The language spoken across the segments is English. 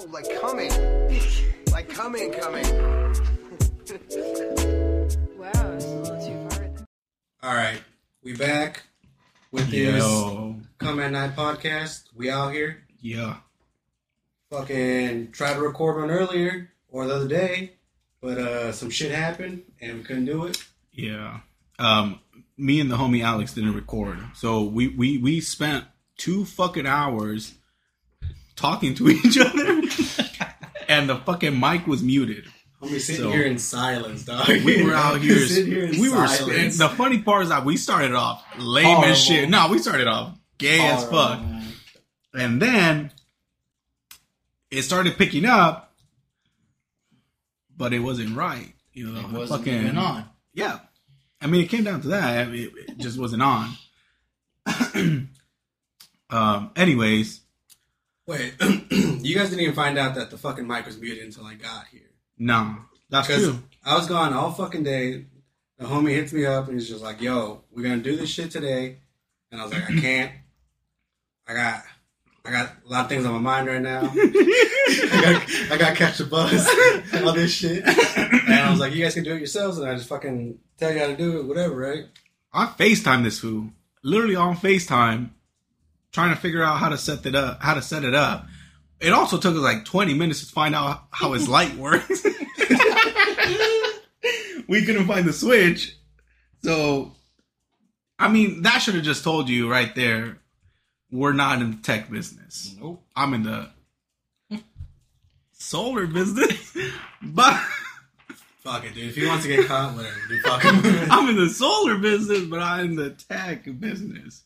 Oh, like coming. like coming, coming. Wow, it's a little too far. All right, we back with this Yo. Come at Night podcast. We out here. Yeah. Fucking tried to record one earlier or the other day, but uh some shit happened and we couldn't do it. Yeah. Um, me and the homie Alex didn't record. So we, we, we spent two fucking hours talking to each other and the fucking mic was muted. Homie sitting So- here in silence, dog. We were out here. sitting here in we were. The funny part is that we started off lame Horrible. as shit. No, we started off gay as fuck, and then it started picking up, but it wasn't right. You know, It wasn't fucking even on. Yeah, I mean, it came down to that. I mean, it just wasn't on. um. Anyways, Wait, you guys didn't even find out that the fucking mic was muted until I got here. no, that's true. I was gone all fucking day. The homie hits me up and he's just like, "Yo, we're gonna do this shit today," and I was like, "I can't. I got, I got a lot of things on my mind right now. I got, I got to catch the bus, all this shit." And I was like, "You guys can do it yourselves," and I just fucking tell you how to do it, whatever, right? I FaceTime this fool. Literally on FaceTime, trying to figure out how to set it up, how to set it up. It also took us like 20 minutes to find out how his light works. we couldn't find the switch. So I mean, that should have just told you right there, we're not in the tech business. Nope. I'm in the solar business. but Fuck it, dude. If he wants to get caught, whatever, dude. Fuck him. I'm in the solar business, but I'm in the tech business.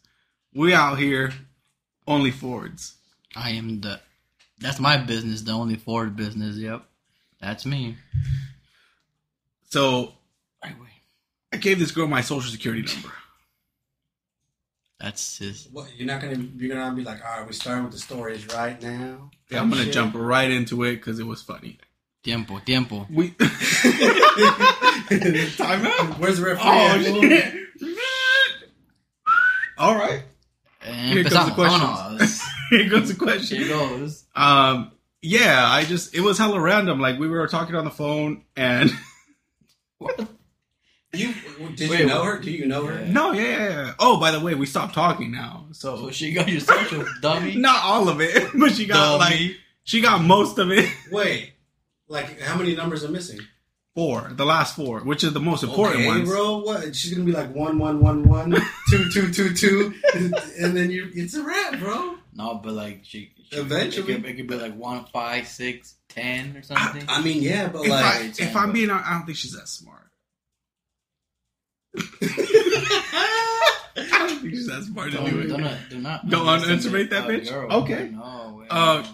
We out here only Fords. I am the. That's my business, the only Ford business. Yep, that's me. So Right. I gave this girl my social security number. That's his. what, you're not gonna, you're gonna be like, "All right, we're starting with the stories right now." Yeah, I'm gonna Shit. jump right into it because it was funny. Tiempo, tiempo. We time out. Where's the referee? Oh shit! All right, Here comes the Empezamos. questions. Vámonos. here goes the Here question. goes. Um, yeah, I just it was hella random. Like we were talking on the phone, and what? You did Wait, you know her? Do you know her? no, yeah, yeah, yeah. Oh, by the way, we stopped talking now. So So she got your social dummy. not all of it, but she got like she got most of it. Wait, like how many numbers are missing? Four, the last four, which is the most important okay, ones. bro. What? She's gonna be like one, one, one, one, two, two, two, two, and then you. It's a wrap, bro. No, but like she. she Eventually. it could, it could be like one, five, six, ten, or something. I mean, yeah, but If, like, I, if I'm being, honest, I don't think she's that smart. I don't think she's that smart to do don't, it. don't, do not Don't underestimate that a bitch? girl. Okay. No. way, Uh, no.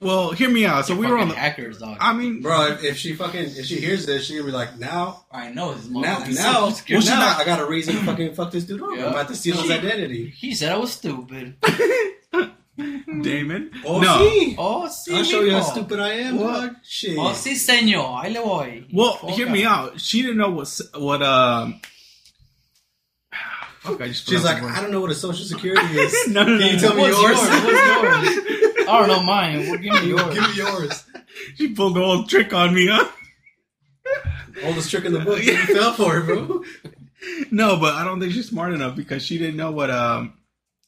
Well, hear me out. So You're we were on the. hackers, dog. I mean, bro, if, if she fucking if she hears this, she gonna be like, now, I know his now, motherfucking now, social security now, not- I got a reason to fucking fuck this dude up. Yeah. I'm about to steal his identity. He said I was stupid. Damon. Oh, no. see, Oh, sí, I'll show you how stupid I am, What? dog. Shit. Oh, sí, señor. Ahí le voy. Well, Fuck hear me out. She didn't know what what um. Fuck, I just She's like. I don't know what a social security is. No, no, no, Can you no. tell me What's yours? yours? What's yours? I don't know mine. Well, give me yours. Give me yours. She pulled the whole trick on me, huh? Oldest trick in the book. You fell for it, bro. No, but I don't think she's smart enough because she didn't know what um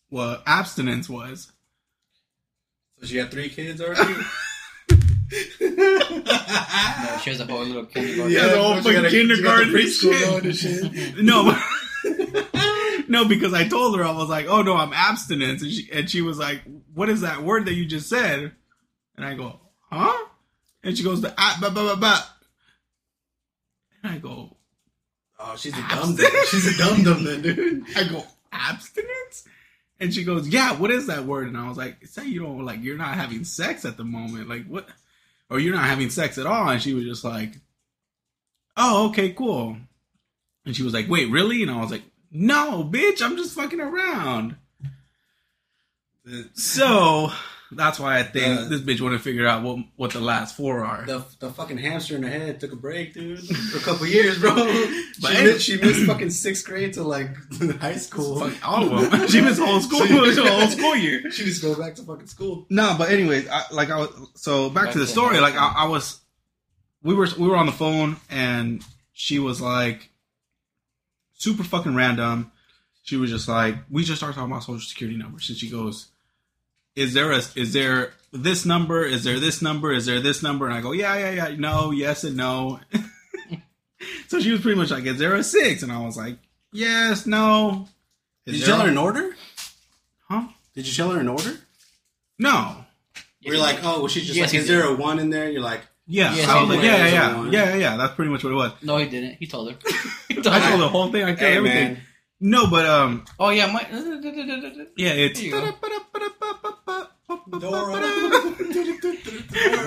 what abstinence was. So she had three kids already. No, she has a whole little kindergarten. Yeah, the whole she got fucking a- she got the kindergarten preschool shit. and shit. No, but- no, because I told her I was like, "Oh no, I'm abstinence," and she and she was like, "What is that word that you just said?" And I go, "Huh?" And she goes, "The ah, ba ba ba ba." And I go, Oh, she's a dumb dumb. She's a dumb dumb then, dude. I go, abstinence? And she goes, Yeah, what is that word? And I was like, Say you don't like you're not having sex at the moment. Like what or you're not having sex at all. And she was just like, Oh, okay, cool. And she was like, Wait, really? And I was like, No, bitch, I'm just fucking around. So That's why I think Uh, this bitch want to figure out what what the last four are. The, the fucking hamster in her head took a break, dude, for a couple years, bro. She, missed, she missed fucking sixth grade to like high school. Fuck all of them. she missed the whole school, the whole school year. She just go back to fucking school. No, but anyways, I, like I was so back to the story. Like I, I was, we were we were on the phone and she was like, super fucking random. She was just like, we just started talking about social security numbers, and she goes, "Is there a is there this number? Is there this number? Is there this number?" And I go, "Yeah, yeah, yeah, no, yes, and no." so she was pretty much like, "Is there a six? And I was like, "Yes, no." Is Did you there tell her a- in order? Huh? Did you tell her in order? No. We're like, oh, well, she's just Yes, like, is there a one in there? You're like, Yeah, Yes, I was he like, did. yeah, yeah, yeah, yeah, yeah, yeah. That's pretty much what it was. No, he didn't. He told her. He told I her. told the whole thing. I told hey, everything. man. No, but um, Oh yeah, my. yeah, it's. There you go. Dora.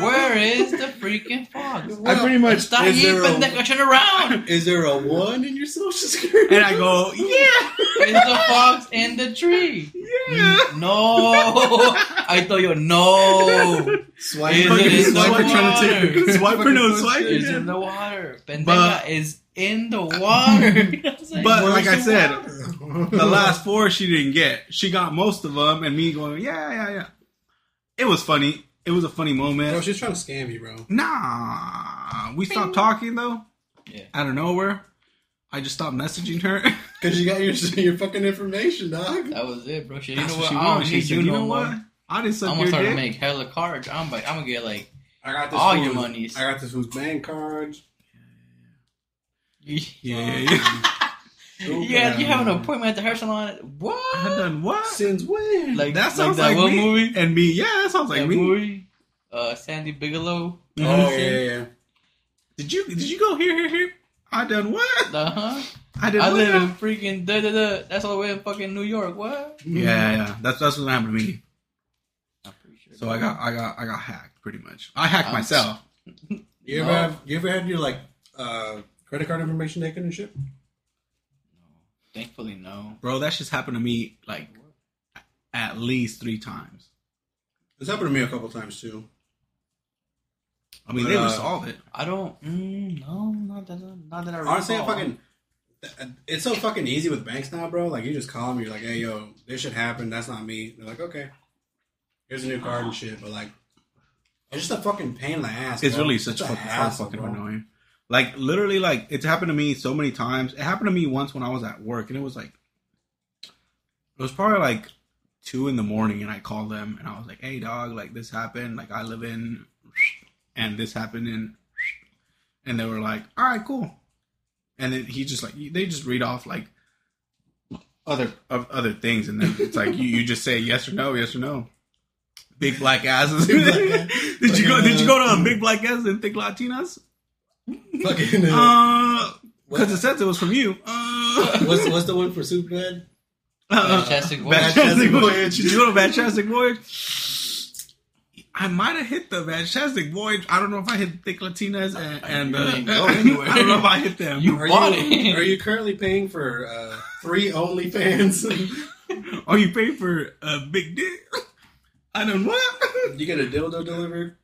Where is the freaking fox? I pretty much Stop is there a- yipping the turn around. Is there a one in your social security? and I go, yeah, Is the fox in the tree? yeah. No, I told you no. Swipe Is for- it in the swipe for trying to take- water? Swipe for no swipe. It's in the water. Pendeja But- is in the water. You know what I'm saying? But like I said, water? the last four she didn't get. She got most of them, and me going, yeah, yeah, yeah. It was funny. It was a funny moment. Bro, moment. she's trying to scam you, bro. Nah, we stopped talking though. Yeah. Out of nowhere, I just stopped messaging her. Because you got your your fucking information, dog. that was it, bro. Shit, you That's know what what? she I don't wanted. She need said, you you no know more. what? I didn't suck I'm gonna start to make hella cards. I'm like, I'm gonna get like, I got All fool's- your monies. I got this fool's bank cards. you, Yeah, yeah, yeah. Yeah, you have an appointment at the hair salon. What? I What? done what? Since when? Like That sounds that like, one me. movie. And me, yeah, that sounds like that me. movie. Uh, Sandy Bigelow. oh yeah, yeah, yeah. Did you did you go here here here? I done what? Uh huh. I did I what? live in freaking da da da. That's all the way in fucking New York. What? Yeah, yeah, yeah. That's that's what happened to me. I'm pretty sure. So I got I got I got hacked pretty much. I hacked I'm myself. You ever No. have you ever had your like uh credit card information taken and shit? Thankfully, no. Bro, that just happened to me like at least three times. It's happened to me a couple times too. I mean But, they uh, resolved it. I don't. Mm, no, not that. Not that I. Honestly, I fucking. It's so fucking easy with banks now, bro. Like you just call them, you're like, "Hey, yo, this should happen. That's not me." They're like, "Okay, here's a new card and shit." But like, it's just a fucking pain in the ass. It's bro. really such It's a a fucking, hassle, fucking annoying. Like literally, like it's happened to me so many times. It happened to me once when I was at work, and it was like it was probably like two in the morning, and I called them, and I was like, "Hey, dog, like this happened. Like I live in, and this happened in," and they were like, "All right, cool." And then he just like they just read off like other of other things, and then it's like you, you just say yes or no, yes or no. Big black asses. Did you go? Did you go to a big black ass and think Latinas? Fucking. Uh, Uh, because it says it was from you. Uh, what's what's the one for Superbad? Fantastic Voyage. Fantastic Voyage. Voyage. Did you go to Fantastic Voyage? I might have hit the Fantastic Voyage. I don't know if I hit Thick Latinas and, and You uh, go anywhere. I don't know if I hit them. You- Are Bought you it. are you currently paying for uh, three OnlyFans? Are you paying for a big dick? I don't what? you get a dildo delivered?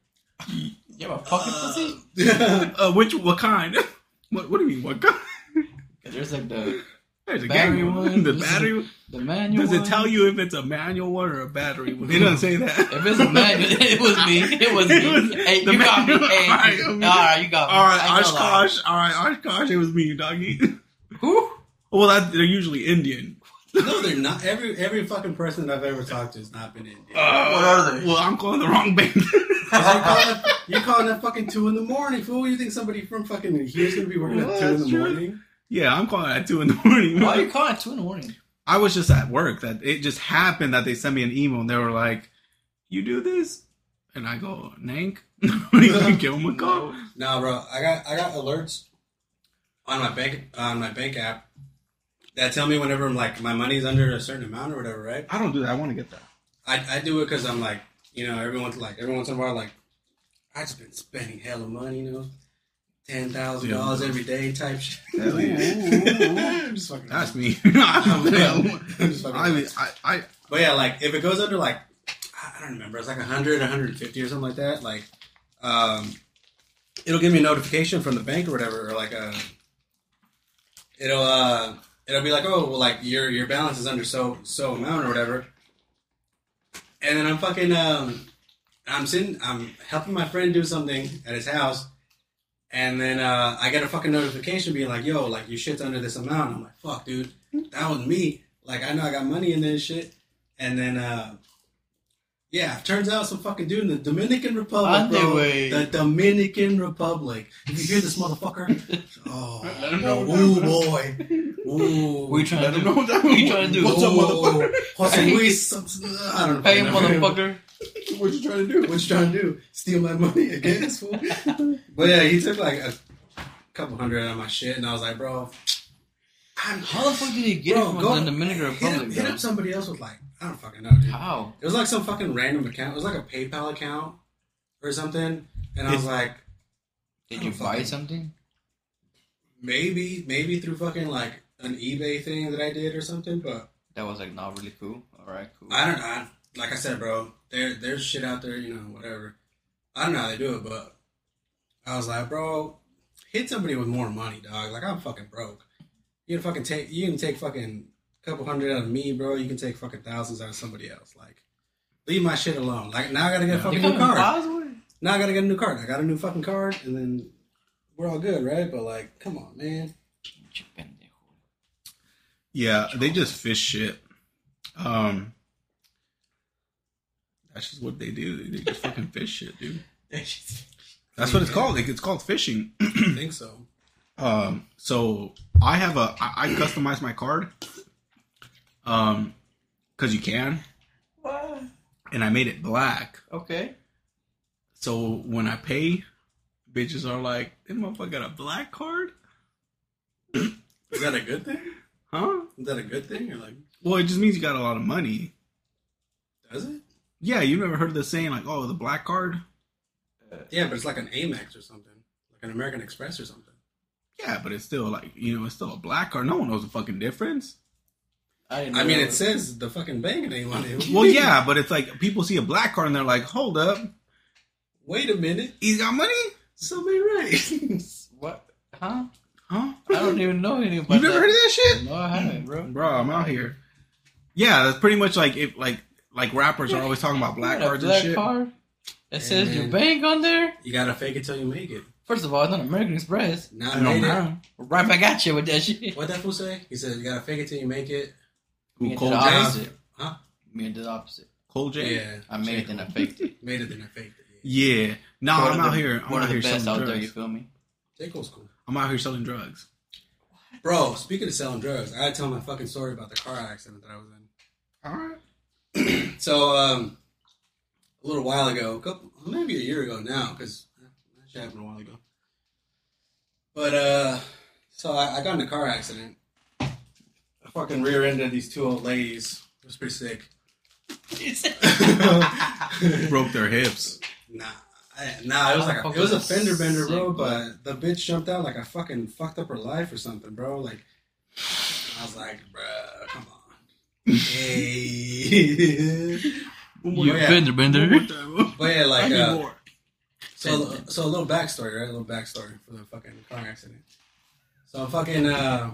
You have a fucking pussy? Uh, which what kind? What what do you mean? What kind? There's like the There's a Battery game one. The battery. the manual. Does it one. tell you if it's a manual one or a battery one? It doesn't say that. If it's a manual, it was me. It was me. Was hey, you got me. Hey, All right, all right, you got me. All right, I ain't gonna lie. Oshkosh. All right, Oshkosh. It was me, doggy. Who? well, that, they're usually Indian. No, they're not. Every every fucking person that I've ever talked to has not been Indian. Uh, what are they? Well, I'm calling the wrong bank. you're, calling at fucking two in the morning, fool? You think somebody from fucking here's gonna be working Well, at two in the true. morning? yeah, I'm calling at two in the morning. Why are you calling at two in the morning? I was just at work. That it just happened that they sent me an email and they were like, "You do this," and I go, "Nank." you give them a call. Nah, bro. I got I got alerts on my bank on my bank app that tell me whenever I'm like my money's under a certain amount or whatever, right? I don't do that. I want to get that. I, I do it because I'm like, you know, everyone's like, every once in a while, like, I just been spending hella money, you know, ten thousand dollars every day type shit. Hell yeah. I'm just fucking. That's me. I'm just fucking I mean, I, I, But yeah, like if it goes under like, I I don't remember. It's like 100, 150 or something like that. Like, um, it'll give me a notification from the bank or whatever, or like a, it'll uh, it'll be like, oh, well, like your your balance is under so so amount or whatever. And then I'm fucking um, I'm sitting, I'm helping my friend do something at his house, and then uh, I get a fucking notification being like, yo, like your shit's under this amount. I'm like, fuck, dude, that was me. Like I know I got money in this shit, and then uh, yeah, turns out some fucking dude in the Dominican Republic, bro. Underway. The Dominican Republic. If you hear this motherfucker, oh, Let him know. ooh boy, ooh. What you trying Let to him do? know what What you trying to do? What's up, motherfucker? Jose Luis, some- I don't know. Hey, motherfucker. What you trying to do? What you trying to do? Steal my money, I guess. fool? but yeah, he took like a couple hundred out of my shit, and I was like, bro, I'm, How the fuck did he get Bro, it from go- the Dominican hit, up, Republic? hit up somebody else with like I don't fucking know, dude. How? It was like some fucking random account. It was like a PayPal account or something, and I was like, Did you buy fucking- something? maybe, maybe through fucking like an eBay thing that I did or something, but That was like not really cool. All right, cool. I don't know. Like I said, bro, there there's shit out there, you know, whatever. I don't know how they do it, but I was like, bro, hit somebody with more money, dog. Like I'm fucking broke. You can fucking take you can take fucking a couple hundred out of me, bro. You can take fucking thousands out of somebody else. Like, leave my shit alone. Like now I gotta get a fucking You new card. password? Now I gotta get a new card. I got a new fucking card, and then we're all good, right? But like, come on, man. Yeah, they just fish shit. Um, that's just what they do. They just fucking fish shit, dude. That's what it's called. It's called phishing. I think so. Um, so I have a I, I customize my card. Um, because you can, and I made it black. Okay. So when I pay, bitches are like, "This motherfucker got a black card, Is that a good thing? huh?" Is that a good thing or like, Well, it just means you got a lot of money. does it? Yeah, you never heard of the saying like, "Oh, the black card." Yeah, but it's like an Amex or something, like an American Express or something. Yeah, but it's still like you know, it's still a black card. No one knows the fucking difference. I, I mean, know. it says the fucking bank name on it. Well, yeah, but it's like people see a black card and they're like, "Hold up, Wait a minute. he's got money, Somebody right. What? Huh? huh?" I don't even know anything about You never that. heard of that shit, No, I haven't, bro. bro? I'm out here. Yeah, that's pretty much like if like like rappers are always talking about black You cards black and shit. card that says man. your bank on there. you gotta fake it till you make it. First of all, it's not American Express. Not I know, it. Right back at you with that shit. What that fool say? He said you gotta fake it till you make it. Who, Me Cole did the J? opposite. Huh? Me did the opposite. Cole J? Yeah. I made it, then I faked it. Made it, then I faked it. Yeah. No, One I'm of out the- here. I'm One out of the here best selling out there. You drugs. feel me? J. Cole's cool. I'm out here selling drugs. Bro, speaking of selling drugs, I gotta tell my fucking story about the car accident that I was in. All right. So, um, a little while ago, a couple, maybe a year ago now, because that happened a while ago. But, uh, so I, I got in a car accident. I fucking rear ended these two old ladies. It was pretty sick. Broke their hips. Nah. I, nah, it was like a, it was a fender bender, bro. But the bitch jumped out like I fucking fucked up her life or something, bro. Like I was like, bro, come on. hey. You yeah. fender bender. But yeah, I like need uh, more. So so a little backstory, right? A little backstory for the fucking car accident. So I'm fucking uh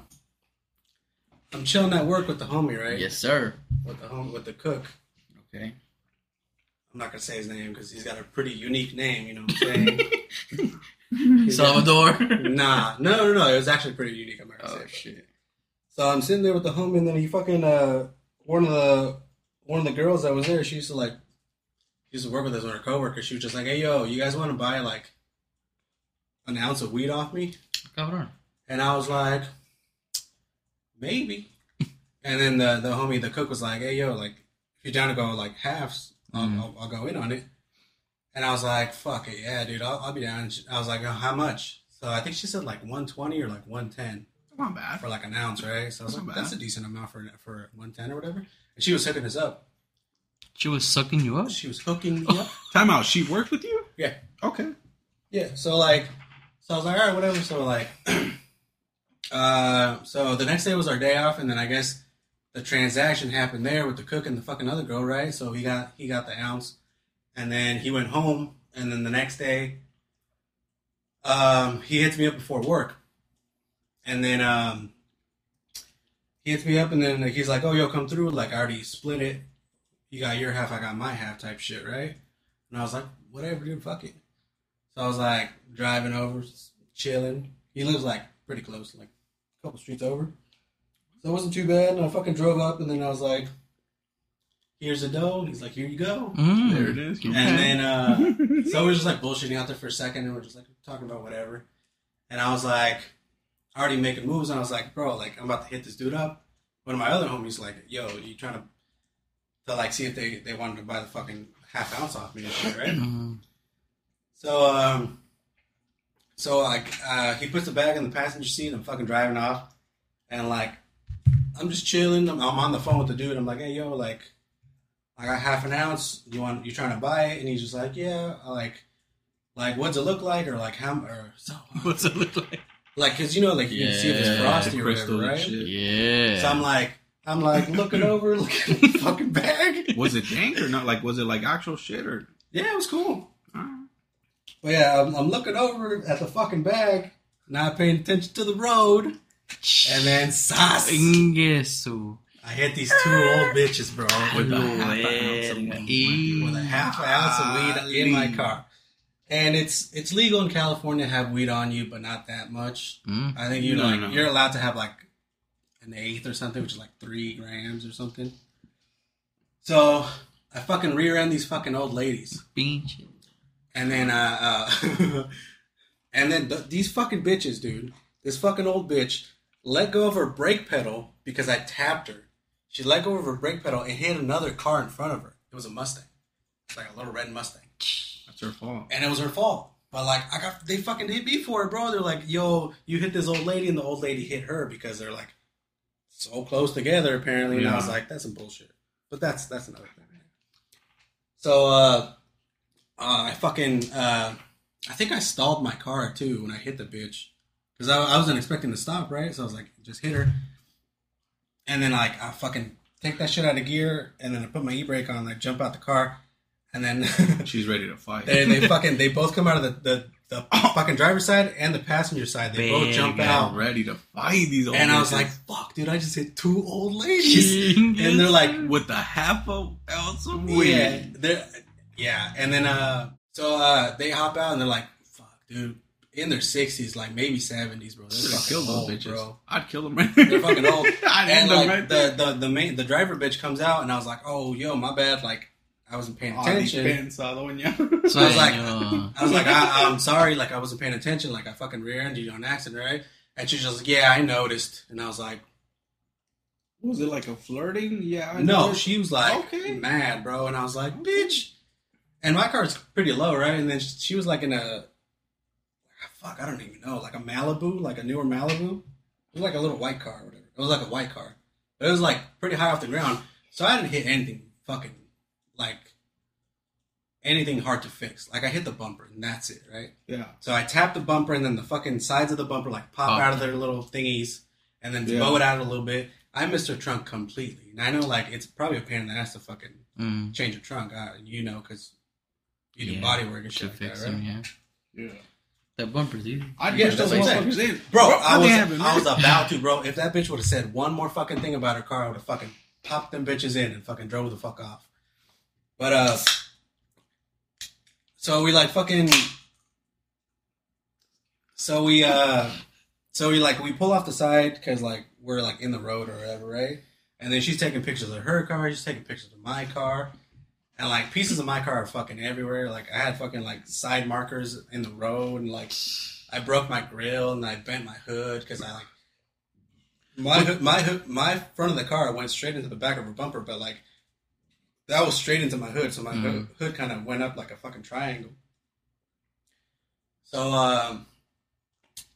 I'm chilling at work with the homie, right? Yes, sir. With the home with the cook. Okay. I'm not gonna say his name because he's got a pretty unique name, you know what I'm saying? Got- Salvador. Nah, no, no, no. It was actually pretty unique. I'm not gonna oh say. it. shit. So I'm sitting there with the homie, and then he fucking uh, one of the one of the girls that was there. She used to like used to work with us with her coworker. She was just like, "Hey, yo, you guys want to buy like an ounce of weed off me?" Cabrón. And I was like, "Maybe." and then the the homie, the cook, was like, "Hey, yo, like if you're down to go like halves, I'll, Mhm. I'll, I'll go in on it." And I was like, "Fuck it, yeah, dude, I'll, I'll be down." And she- I was like, oh, "How much?" So I think she said like 120 or like 110 Not bad. for like an ounce, right? So I was That's like, not that's a decent amount for for one ten or whatever. And she was hooking us up. She was sucking you up. She was hooking me up. Time out. She worked with you? Yeah, Okay. yeah. So like, so I was like, all right, whatever. So like, uh, so the next day was our day off, and then I guess the transaction happened there with the cook and the fucking other girl, right? So he got he got the ounce, and then he went home, and then the next day, um, he hits me up before work, and then um, he hits me up, and then he's like, "Oh, yo, come through." Like I already split it. You got your half, I got my half, type shit, right? And I was like, "Whatever, dude, fuck it." So I was like driving over, chilling. He lives like pretty close, like a couple streets over. So it wasn't too bad. And I fucking drove up, and then I was like, "Here's the dough." He's like, "Here you go." Mm. There it is. And then, uh, so we were just like bullshitting out there for a second, and we're just like talking about whatever. And I was like, already making moves, and I was like, bro, like I'm about to hit this dude up. One of my other homies like, yo, you trying to, to like see if they they wanted to buy the fucking half ounce off me and shit, right? Mm. So, um, so like, uh, he puts the bag in the passenger seat. I'm fucking driving off, and like, I'm just chilling. I'm, I'm on the phone with the dude. I'm like, hey, yo, like, I got half an ounce. You want? You trying to buy it? And he's just like, yeah. I like, like, what's it look like, or like how, or so, What's it look like? like, cause you know, like you can see if it's frosty or crystal whatever, right? shit. Yeah. So I'm like, I'm like looking over, looking at the fucking bag. Was it dank or not? Like, was it like actual shit or? Yeah, it was cool. Uh, But yeah, I'm, I'm looking over at the fucking bag, not paying attention to the road, and then sauce. Ingesu. I hit these two old bitches, bro, With with, a a, half an ounce of weed. with a half ounce of weed in my car. And it's it's legal in California to have weed on you, but not that much. Mm. I think you No, like no. you're allowed to have like an eighth or something, which is like three grams or something. So I fucking rear end these fucking old ladies. Pinche. And then, uh, uh and then th- these fucking bitches, dude. This fucking old bitch let go of her brake pedal because I tapped her. She let go of her brake pedal and hit another car in front of her. It was a Mustang, it's like a little red Mustang, That's her fault. and it was her fault. But like, I got they fucking hit me for it, bro. They're like, "Yo, you hit this old lady," and the old lady hit her because they're like so close together, apparently. And I was like, "That's some bullshit." But that's that's another thing. So, uh, uh, I fucking, uh, I think I stalled my car too when I hit the bitch because I, I wasn't expecting to stop, right? So I was like, just hit her, and then like I fucking take that shit out of gear, and then I put my e brake on, like jump out the car, and then She's ready to fight. they they fucking they both come out of the the, the fucking driver's side and the passenger side. They both jump out, ready to fight these old and I was like, "Fuck, dude! I just hit two old ladies." and they're like, with the half a ounce of weed. Yeah, yeah, and then uh, so uh, they hop out and they're like, "Fuck, dude." In their sixties, like maybe seventies, bro. They're fucking those old, bitches. bro. I'd kill them right They're fucking old. I'd and end them like right the, the the main the driver bitch comes out, and I was like, "Oh, yo, my bad." Like I wasn't paying Oh, attention. pants, uh, doña. So I was like- I was like, I, "I'm sorry." Like I wasn't paying attention. Like I fucking rear-ended you on accident, right? And she's just like, "Yeah, I noticed." And I was like, Was it like a flirting? Yeah. I No, know. she was like Okay. mad, bro, and I was like, bitch. And my car's pretty low, right? And then she was like in a fuck, I don't even know, like a Malibu, like a newer Malibu. It was like a little white car, or whatever. It was like a white car, but it was like pretty high off the ground, so I didn't hit anything fucking like anything hard to fix. Like I hit the bumper, and that's it, right? Yeah. So I tapped the bumper, and then the fucking sides of the bumper like pop Pop. out of their little thingies, and then Yeah. blow it out a little bit. I missed her trunk completely, and I know like it's probably a pain in the ass to fucking mm, change a trunk. Uh, you know, because you do Yeah, body work and to shit like fix that, right? them, yeah. Yeah. That bumper's easy. I'd Yeah, those that's what I'm motherfuckers in. Bro, Bro, I was damn I was about to, bro. If that bitch would have said one more fucking thing about her car, I would have fucking popped them bitches in and fucking drove the fuck off. But uh, so we like fucking, so we uh, so we like we pull off the side because like we're like in the road or whatever, right? And then she's taking pictures of her car. She's taking pictures of my car. And like pieces of my car are fucking everywhere. Like I had fucking like side markers in the road, and like I broke my grill and I bent my hood because I like my hood, my hood, my front of the car went straight into the back of her bumper, but like that was straight into my hood, so my hood, Mhm. hood kind of went up like a fucking triangle. So um,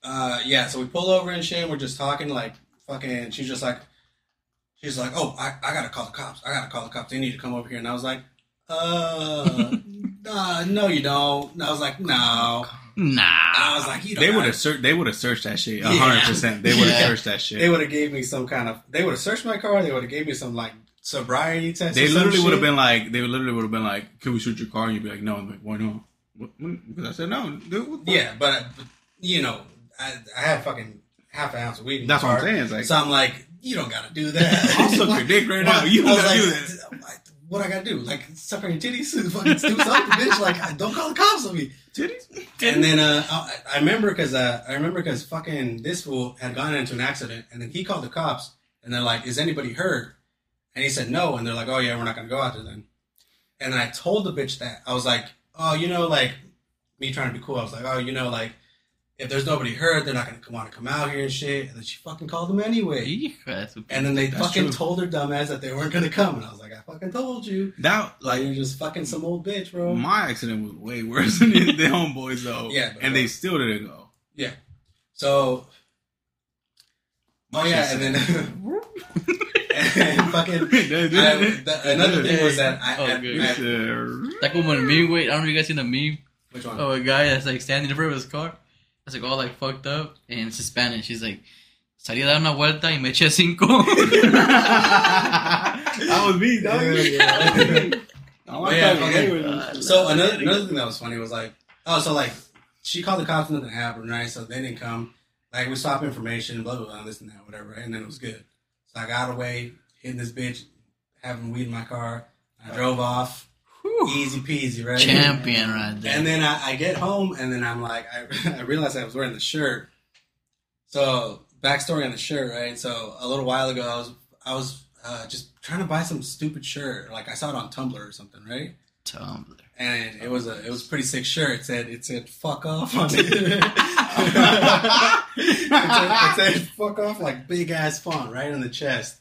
uh, yeah, so we pull over and shit. And we're just talking like fucking. She's just like, she's like, oh, I, I gotta call the cops. I gotta call the cops. They need to come over here. And I was like, uh, uh, no, you don't. And I was like, no. Nah. I was like, you They would have searched. They would have searched that shit. A Yeah. hundred percent. They would have Yeah. searched that shit. They would have gave me some kind of. They would have searched my car. They would have gave me some like sobriety test. They literally would have been like, they literally would have been like, "Can we shoot your car?" And you'd be like, "No." I'm like, "Why not?" Because I said no. Dude, Yeah, but, but you know, I, I had fucking half an ounce of weed. In That's the what I'm car. saying. Like, so I'm like, you don't gotta do that. I'll suck your dick right now. You was gotta like, do that. Like, What I gotta do? Like suck on your titties? Fucking do something, bitch! Like don't call the cops on me. titties. And then uh, I, I remember because uh, I remember because fucking this fool had gone into an accident, and then he called the cops, and they're like, "Is anybody hurt?" And he said no, and they're like, "Oh yeah, we're not gonna go out there then." And then I told the bitch that I was like, "Oh, you know, like me trying to be cool." I was like, "Oh, you know, like if there's nobody hurt, they're not gonna come want to come out here and shit." And then she fucking called them anyway. And then they fucking true. told her dumbass that they weren't gonna come, and I was like, "I fucking told you." That Like you're just fucking some old bitch, bro. my accident was way worse than the homeboys though. Yeah, but- and they still didn't go. Yeah. So, oh yeah, and then and fucking. I, the, another thing was that I, Oh, I- good. I- Está como el meme, güey. I don't know if you guys seen the meme which one? of a guy that's like standing in front of his car. That's like all like fucked up. And it's in Spanish. He's like, salí a dar una vuelta y me eché cinco. that was me, dog. Yeah, yeah. I Yeah, okay. They so another another thing that was funny was like, oh, so like she called the cops, nothing happened, right? So they didn't come. Like we stopped information, blah blah blah, this and that, whatever, and then it was good. So I got away, hitting this bitch, having weed in my car. I drove off, easy peasy, right? Champion right there. And then I, I get home, and then I'm like, I, I realized I was wearing the shirt. So backstory on the shirt, right? So a little while ago, I was I was uh, just trying to buy some stupid shirt. Like I saw it on Tumblr or something, right? Tumblr. And it was a it was a pretty sick shirt. It said it said fuck off on it. it, said, it said fuck off like big ass font right on the chest.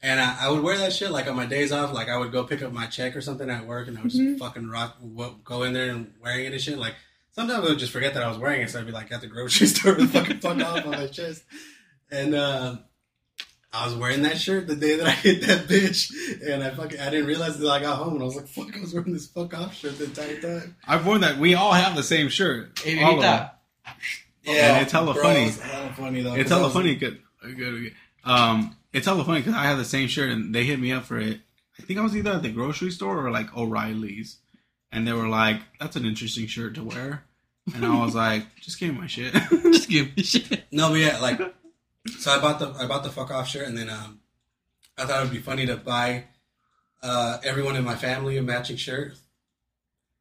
And I, I would wear that shit like on my days off. Like I would go pick up my check or something at work, and I would just fucking rock, go in there and wearing it and shit. Like sometimes I would just forget that I was wearing it, so I'd be like at the grocery store with fucking fuck off on my chest. And uh, I was wearing that shirt the day that I hit that bitch, and I fucking I didn't realize until I got home, and I was like, fuck, I was wearing this fuck off shirt the entire time. I've worn that. We all have the same shirt. Hey, All of Vita. them. And it's hella bro, funny. It's hella funny though. It's 'cause I hella was- funny because um, it's hella funny because I have the same shirt and they hit me up for it. I think I was either at the grocery store or like O'Reilly's, and they were like, "That's an interesting shirt to wear," and I was like, "Just give me my shit." Just give me shit. No, but yeah, like so I bought the I bought the fuck off shirt, and then um, I thought it would be funny to buy uh everyone in my family a matching shirt.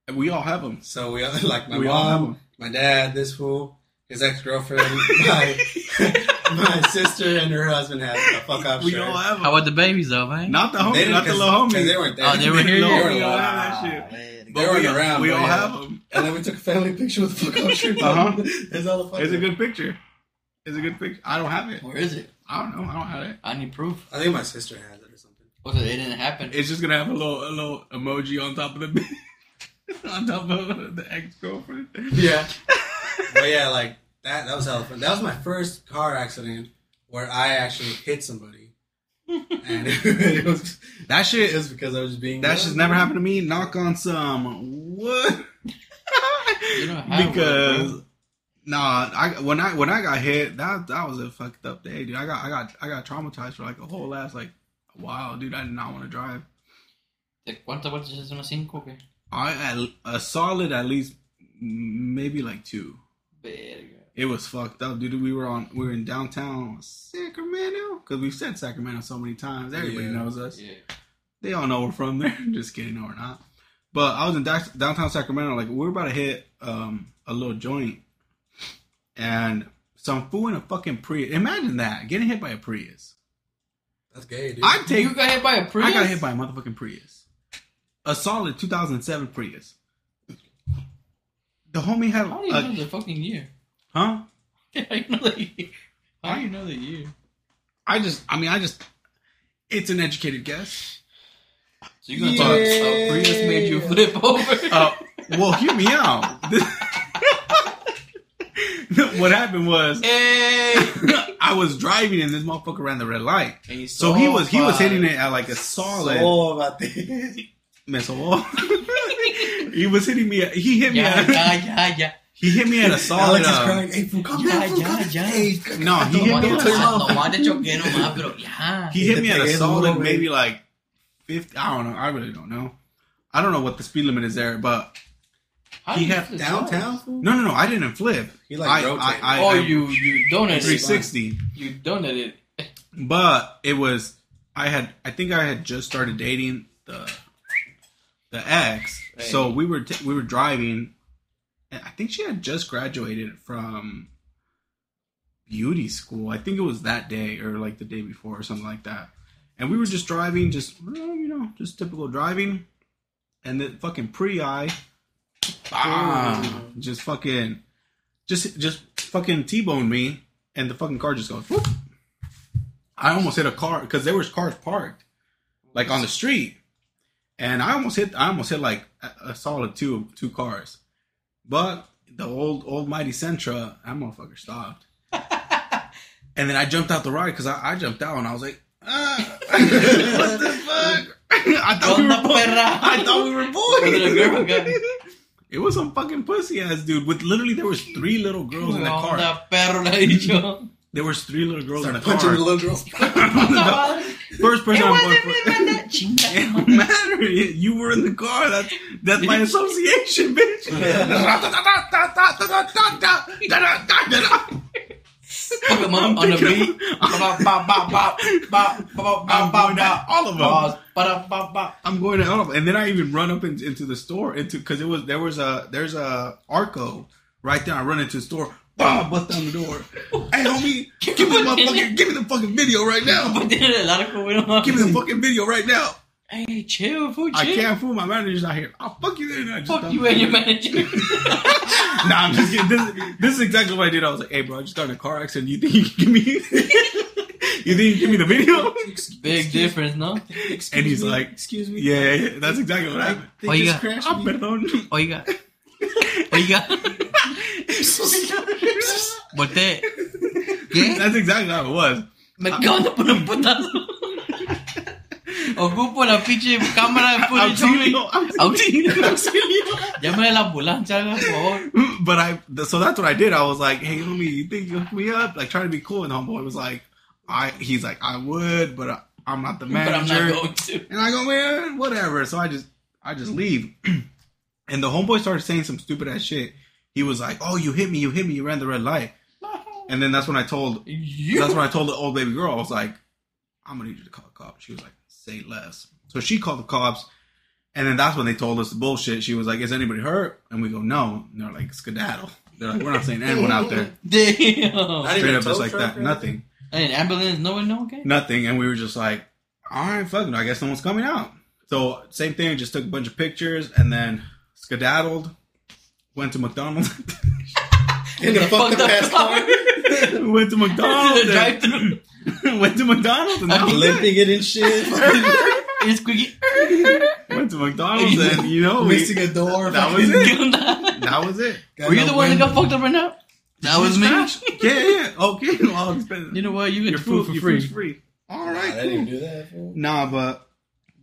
And we all have them. So we like my We all have my dad, this fool, his ex girlfriend, my my sister, and her husband had a fuck off We shirt. all have them. How about the babies though, man? Not the They homie, didn't- the the 'cause- little 'cause. They weren't there. Oh, they were here? They No, weren't we all around. have that shit. They weren't we, around. We all yeah. have them. And then we took a family picture with the fuck off shirt. Uh-huh. It's all the fuck. It's a good picture. It's a good picture. I don't have it. Where is it? I don't know. I don't have it. I need proof. I think my sister has it or something. What's it? It didn't happen. It's just gonna have a little a little emoji on top of the on top of the ex girlfriend. Yeah. but yeah, like that that was hella fun. That was my first car accident where I actually hit somebody. and it was That shit is because I was just being That dumb. just never happened to me. Knock on some what? You don't have because one, nah, I when I when I got hit, that that was a fucked up day, dude. I got I got I got traumatized for like a whole last like wow, dude. I did not want to drive. ¿De ¿Cuántas vueltas es una cinco? o qué? I at, a solid at least maybe like two. Verga. It was fucked up, dude. We were on we were in downtown Sacramento because we've said Sacramento so many times. Everybody Yeah. knows us. Yeah. They all know we're from there. Just kidding, no, we're not. But I was in da- downtown Sacramento, like we were about to hit um, a little joint, and some fool in a fucking Prius. Imagine that getting hit by a Prius. That's gay, dude. I'd take. You got hit by a Prius? I got hit by a motherfucking Prius, a solid 2007 Prius. The homie had, How do you know the fucking year? huh? How do you know the year? How do you know the year? I just, I mean, I just, it's an educated guess. So you're gonna talk a Prius made you flip over? Uh, well, hear me out. what happened was hey! I was driving and this motherfucker ran the red light. And you So he was he was hitting it at like a solid So about this. me sobó. he was hitting me. At, he hit me. Yeah, at, yeah, yeah, yeah. He hit me at a solid. Alex is um, crying. Hey, fool, come Ya, down, fool, ya, come down. Hey, No, he hit No, me. at a solid- no, más de choque nomás, pero ya. He hit me at a solid, duro, maybe like fifty. I don't know. I really don't know. I don't know what the speed limit is there, but How he do had Downtown, cars? no, no, no. I didn't flip. He, like, I, rotated. I, I, Oh, I, you you donated. 360. You donated. But it was I had I think I had just started dating the the ex. So we were t- we were driving and I think she had just graduated from beauty school. I think it was that day or like the day before or something like that. And we were just driving just you know, just typical driving and then fucking pre-eye ah, just fucking just just fucking T-boned me and the fucking car just goes whoop. I almost hit a car because there was cars parked like on the street, and I almost hit I almost hit like a, a solid two two cars, but the old old mighty Sentra that motherfucker stopped, and then I jumped out the ride because I, I jumped out and I was like, ah, what the fuck? I thought we were boys. I thought we were What did the girl boys. Get? It was some fucking pussy ass dude with literally there was three little girls in the car. Onda perro, le he dicho. There was three little girls in the Punching car. the little girls. First person It I'm wasn't going me, for. that. It don't matter. You were in the car. That's that's my association, bitch. Pokemon on the beat. All of them. I'm going to all of them. and then I even run up in, into the store into because it was there was a there's a Arco right there. I run into the store. Bah, bust down the door. Hey, homie, give me the motherfucking, give me the fucking video right now. But then el arco, güey, no Give me the fucking video right now. Hey, chill, fool, I can't fool my manager's not here. I'll fuck you then. I just Fuck don't- you and your manager. Nah, I'm just kidding. This, this is exactly what I did. I was like, "Hey, bro, I just got in a car accident. You think you can give me? you think you can give me the video?" Big difference, no? And he's like, "Excuse me." "Yeah, yeah, yeah, that's exactly what happened." Oh, you got- crashed Ah, me. perdón. Oiga. Oiga. Voltee. ¿Qué? That's exactly how it was. Me acaban de poner un putazo. Ocupo la pinche cámara de footage. Auxilio, Auxilio. auxilio. A la ambulancia, por favor. But I, so that's what I did. I was like, "Hey, homie, you think you hook me up?" Like trying to be cool. And homeboy was like, "I," he's like, "I would, but I, I'm not the manager. But I'm not going to. And I go, man, whatever. So I just, I just leave. and the homeboy started saying some stupid ass shit. He was like, "Oh, you hit me, you hit me, you ran the red light." And then that's when I told, You. that's when I told the old baby girl, I was like, "I'm gonna need you to call the cops." She was like, "Say less." So she called the cops, and then that's when they told us the bullshit. She was like, "Is anybody hurt?" And we go, "No." And they're like, "Skedaddle." They're like, "We're not saying anyone out there." Damn. Not Straight up, just like that. or Nothing. An ambulance, no one, no, okay? nothing, and we were just like, all right, fuck it, I guess no one's coming out. So same thing, just took a bunch of pictures and then skedaddled. Went to McDonald's. In the fucked up ass car. went to McDonald's. The drive-through. and- went to McDonald's and that was it. Limping it and shit. It's squeaky. Went to McDonald's and you know we, Missing a door. that was it. ¿Qué onda? That was it. got Were you no the one that got fucked up right now? That was me. Yeah, yeah. Okay. Well, I'll You know what? You get your food, food for your free. food's free. All I didn't Cool. do that. Nah, but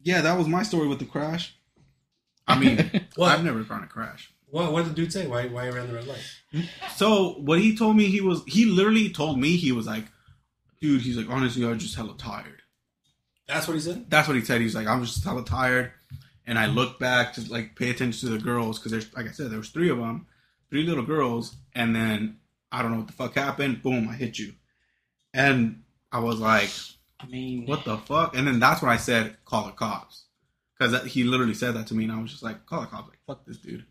yeah, that was my story with the crash. I mean, What? I've never found a crash. What? What did the dude say? Why? Why you ran the red light? So what he told me he was he literally told me he was like, dude, he's like honestly I was just hella tired. That's what he said. That's what he said. He's like I'm just hella tired, and I look back to like pay attention to the girls because there's like I said there was three of them, three little girls, and then I don't know what the fuck happened. Boom, I hit you, and I was like, I mean, what the fuck? And then that's when I said call the cops because he literally said that to me, and I was just like call the cops. Like fuck this dude,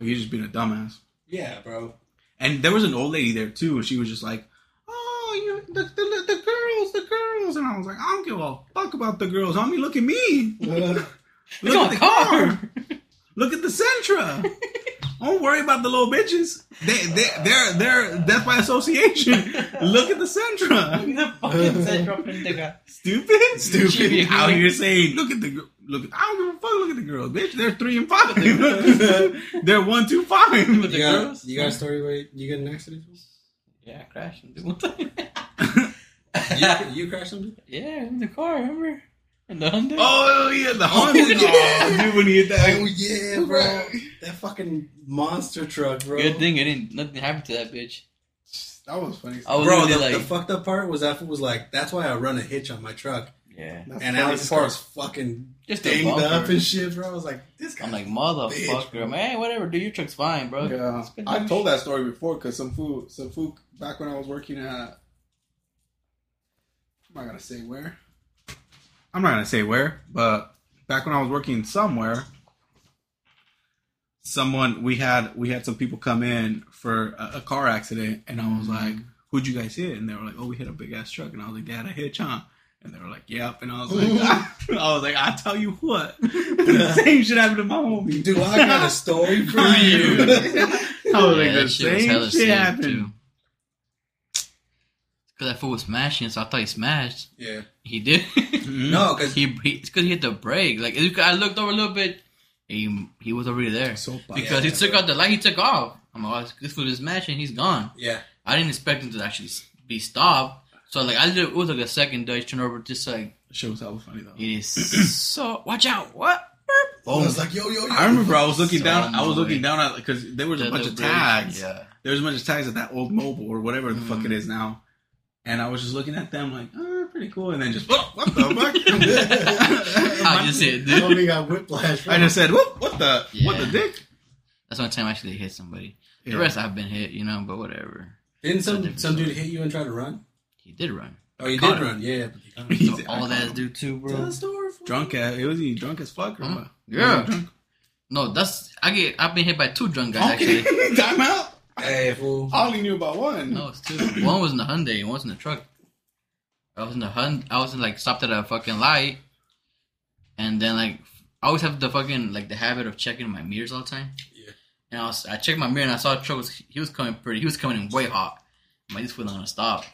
like he's just being a dumbass. Yeah, bro. And there was an old lady there too. and She was just like, "Oh, you the, the, the girls, the girls," and I was like, "I don't give a fuck about the girls, homie. Look at me. Uh, Look Look at the car. car. Look at the Sentra. don't worry about the little bitches. They they they're they're death by association. Look at the Sentra. the fucking central pendeja. Stupid, Stupid. stupid. Out here saying, "Look at the gir- look. At, I don't give a fuck. Look at the girls, bitch. They're three and five. they're one, two, five. You, got, you got a story where you get an accident? Yeah, crashing. dude. One time. You, you crashed something? yeah, in the car, remember? In the Hyundai. Oh yeah, the Oh, Honda. yeah. Oh, dude, when he hit that. Oh yeah, bro. That fucking monster truck, bro. Good thing it didn't. Nothing happened to that bitch. That was funny. I was Bro, the, literally the fucked up part was that was like that's why I run a hitch on my truck, yeah. That's and funny Alex's as car fucking Just a dinged up and shit, bro. I was like, this guy. I'm like, motherfucker, bro. man. Whatever, dude. Your truck's fine, bro. Yeah, I've damn told that story before because some food, some food back when I was working at. I'm not gonna say where. I'm not gonna say where, but back when I was working somewhere, someone we had we had some people come in for a, a car accident, and I was mm-hmm. like, "Who'd you guys hit?" And they were like, "Oh, we hit a big ass truck," and I was like, "They had a hitch, huh?" And they were like, "Yep," and I was like, "I was like, I tell you what, the same shit happened to my homie." Dude, I got a story for For you. you. I was Yeah, like, the that shit same shit sick, happened. too. Cause that fool was smashing, so I thought he smashed. yeah. He did. Mhm. No, because he, he it's because he hit the brake. Like I looked over a little bit, he he was already there. So because he took bro. out the light, he took off. I'm like, oh, this fool is smashing, he's gone. yeah, I didn't expect him to actually be stopped. So like I did, it was like a second Dutch turn over, just like The show was hella funny though. it is so. Watch out! What? I was like, yo, yo, yo. I remember I was looking So down. I was looking down at because there was a The- bunch the of tags. Yeah. There was a bunch of tags at that old Mobil or whatever the fuck Mhm. it is now. And I was just looking at them like, oh, pretty cool. And then just, oh, what the fuck? I just said, dude. Homie got whiplash. bro. I just said, whoop, what the, what the dick? That's one time I actually hit somebody. The rest I've been hit, you know, but whatever. Didn't some some dude hit you and try to run? He did run. Oh, you Caught did him. run. Yeah, but you got him. He's- All that caught do him. too, Tell bro. the story. fool. Drunk at, it was he drunk as fuck or Huh? what? Yeah. Drunk? No, that's I get. I've been hit by two drunk guys Okay, actually. time out. Hey, fool. I only knew about one. No, it's two. One was in the Hyundai, and one was in the truck. I was in the Hyundai. I was in like stopped at a fucking light, and then like I always have the fucking like the habit of checking my mirrors all the time. Yeah. And I was I checked my mirror and I saw a truck was he was coming pretty. He was coming in way hot. I'm like this was not gonna stop.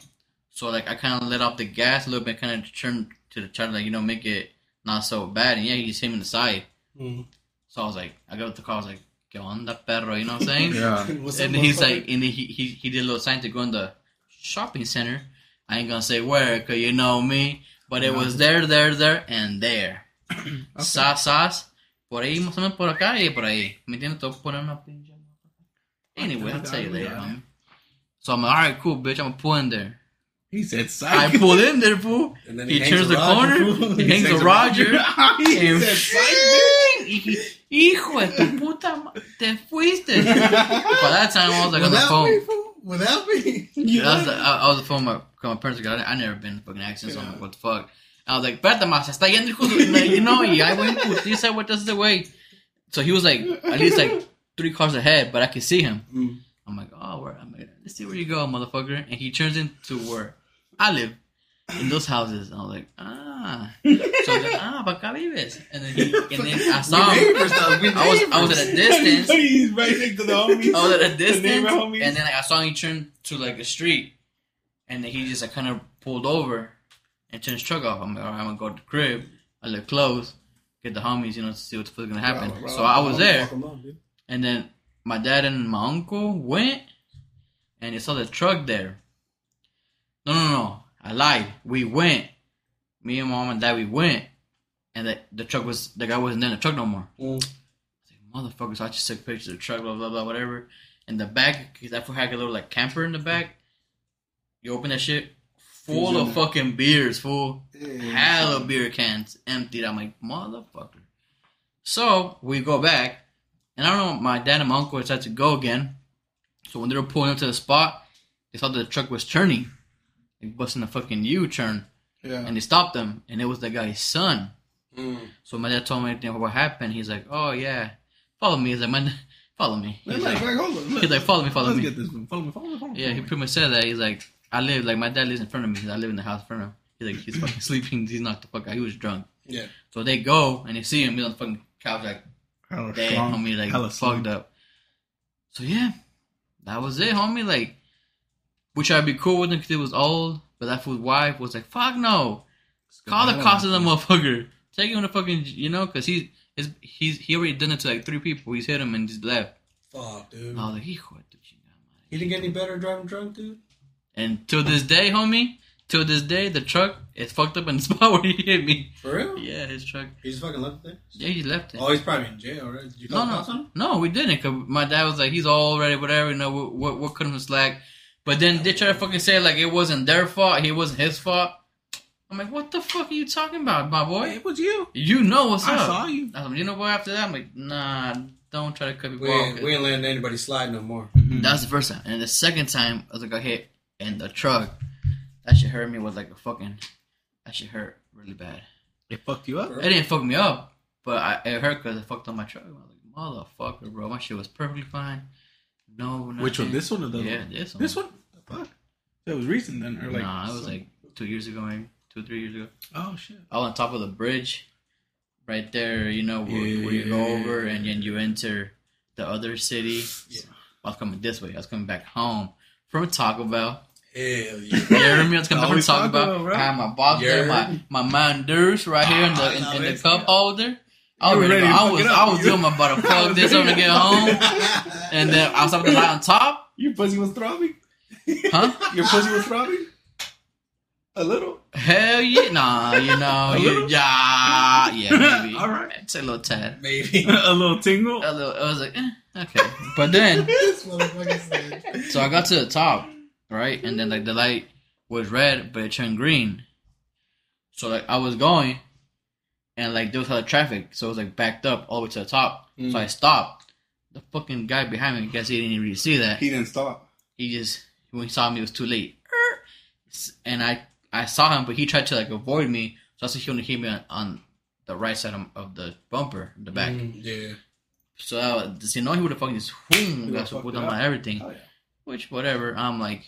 So like I kind of let off the gas a little bit, kind of turned to the try to like you know make it not so bad. And yeah, he just hit me in the side. Mm. So I was like, I got out the car. I was like, "¿Qué onda, perro?" You know what I'm saying? Yeah. And then he's like, and then he, he he did a little sign to go in the shopping center. I ain't gonna say where, cause you know me, but it was there, there, there, and there. Sas, sas, por ahí, más o menos por acá y por ahí. ¿Me entiendes? Tengo que poner una pinche. Anyway, I'll tell you later, Yeah. So I'm like, all right, cool, bitch. I'm gonna pull in there. He said, I psych. pulled in there, fool. And then He, hangs turns the Roger, corner. fool. He hangs a Roger. he and said, psych, Hijo de tu puta ma- te fuiste. By that time, I was like on the Without phone. me, fool. Without me. Yeah, I was, I, I was on the phone with my, my parents. Like, I, I never been in fucking accidents. So I'm like, what the fuck? I was like, espérate se está yendo hijo de-" you know, y ahí voy en putiza, what does the way? So he was like, at least like three cars ahead, but I could see him. Mm. I'm like, oh, where? I'm like, let's see where you go, motherfucker. And he turns into where I live, in those houses. And I was like, ah. So I was like, ah, pa acá vives. And then, he, and then I saw him. neighbors, though. We I was, I was at a distance. He's right next to the homies. I was at a distance, neighbor and then like, I saw him turn to like the street, and then he just like kind of pulled over and turned his truck off. I'm like, all right, I'm gonna go to the crib. I look close, get the homies, you know, to see what the fuck's gonna happen. Bro, bro, so I was bro, there, and then my dad and my uncle went, and they saw the truck there. No, no, no, I lied. We went. Me and mom and dad, we went, and the the truck was the guy wasn't in the truck no more Mm. motherfuckers. I just took pictures of the truck, blah blah blah, whatever. In the back, because that fool had a little like camper in the back. You open that shit, full Who's of fucking beers, full Yeah. hella beer cans emptied. I'm like motherfucker. So we go back, and I don't know. My dad and my uncle decided to go again. So when they were pulling up to the spot, they saw that the truck was turning, like busting a fucking U turn, Yeah. and they stopped them, and it was the guy's son. Mm. So my dad told me everything about what happened. He's like, "Oh yeah, follow me." He's like, "Man, follow me." He's like, like, hold on. he's like, "Follow me, follow me. Let's me." get this one. Follow me, follow me, follow me. Yeah, he pretty much said that. He's like, "I live like my dad lives in front of me. I live in the house in front of him." He's like, "He's fucking sleeping. He's knocked the fuck out. He was drunk." Yeah. So they go and they see him. He's on the fucking couch like, Hella "Damn, strong. homie, like Hella fucked strong. up." So yeah, that was it, homie. Like, which I'd be cool with him because it was old, but that fool's wife was like, "Fuck no." Call the cops on the motherfucker. Take him to fucking, you know, because he's, he's, he's, he already done it to like three people. He's hit him and just left. Fuck, dude. And I was like, hijo de chingada. He didn't get any better driving drunk, dude. And to this day, homie, to this day, the truck is fucked up in the spot where he hit me. For real? Yeah, his truck. He just fucking left it Yeah, he left it. Oh, he's probably in jail, right? Did you No, call no, cops on him? no, we didn't. Cause my dad was like, he's already whatever. You know, what, what, what cut him slack. But then they try to fucking say like it wasn't their fault, it wasn't his fault. I'm like, what the fuck are you talking about, my boy? It was you. You know what's I up. I saw you. I was like, you know what? After that, I'm like, nah, don't try to cut me We off. ain't, we ain't letting anybody slide no more. Mm-hmm. That's the first time. And the second time, I was like, I hit in the truck. That shit hurt me was like a fucking. That shit hurt really bad. It fucked you up. It didn't fuck me up, but I, it hurt because it fucked up my truck. I was like, motherfucker, bro. My shit was perfectly fine. No, nothing. Which one? This one or the Yeah, other one? this one. This one? The fuck? It was recent then, or like? nah, it was some- like two years ago, maybe two, or three years ago. Oh shit. I was on top of the bridge, right there. You know where, where you go over and then you enter the other city. Yeah. I was coming this way. I was coming back home from Taco Bell. Hell yeah. You hear me? I was coming from Always Taco Taco Bell. Bell, bro. I had my box there, my my Manders right here in the in, in the cup holder. I was, ready, I was. I was doing my about to fuck this up to get home, and then I was up the light on top, Your pussy was throbbing. huh? Your pussy was throbbing. A little. Hell yeah, nah, you know, A you, yeah, yeah, maybe. All right. it's a little tad. Maybe. a little tingle. A little, I was like, eh, okay, but then this motherfucker said. So I got to the top, right, and then like the light was red, but it turned green. So like I was going, and like there was a lot of traffic, so it was like backed up all the way to the top. Mm. So I stopped. The fucking guy behind me, I guess he didn't really see that. He didn't stop. He just when he saw me, it was too late. And I I saw him, but he tried to like avoid me, so I said he only hit me on, on the right side of, of the bumper, the back. Mm, yeah. So uh, does he know he would have fucking just whoom, got put on my everything. Oh yeah. Which, whatever. I'm like,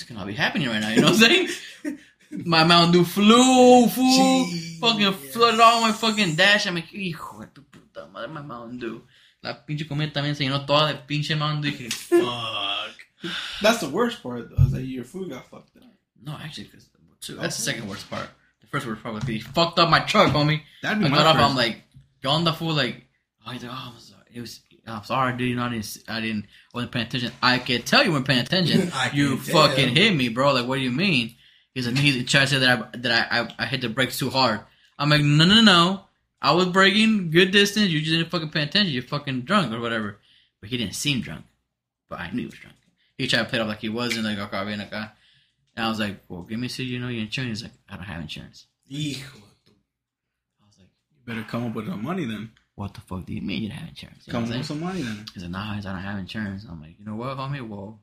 this cannot be happening right now. You know what I'm saying? my Mountain Dew flew, fool. Jeez. Fucking flooded all my fucking dash. I'm like, hijo de tu puta madre, my Mountain Dew. La pinche comida también se llenó toda de pinche Mountain Dew. Dije, fuck. That's the worst part though. Is that your food got fucked up. No, actually, because that's the second worst part. The first worst part was he fucked up my truck, homie. That'd be I my got first. I'm like, on the fool, like, oh, he's like, oh, I'm sorry. It was, I'm sorry, dude. You know, I didn't, I didn't, wasn't paying attention. I can tell you weren't paying attention. You can tell. fucking hit me, bro. Like, what do you mean? He's like, he's trying to say that I, that I, I, I hit the brakes too hard. I'm like, no, no, no. I was braking good distance. You just didn't fucking pay attention. You're fucking drunk or whatever. But he didn't seem drunk. But I knew he was drunk. He tried to play it off like he wasn't. Like, okay, bien acá. And I was like, well, give me a you know your insurance. He's like, I don't have insurance. Hijo I was like, You better come up with the money then. What the fuck do you mean you don't have insurance? You know Come what up I'm with some money then. He's like, nah, I don't have insurance. I'm like, you know what, homie? Well,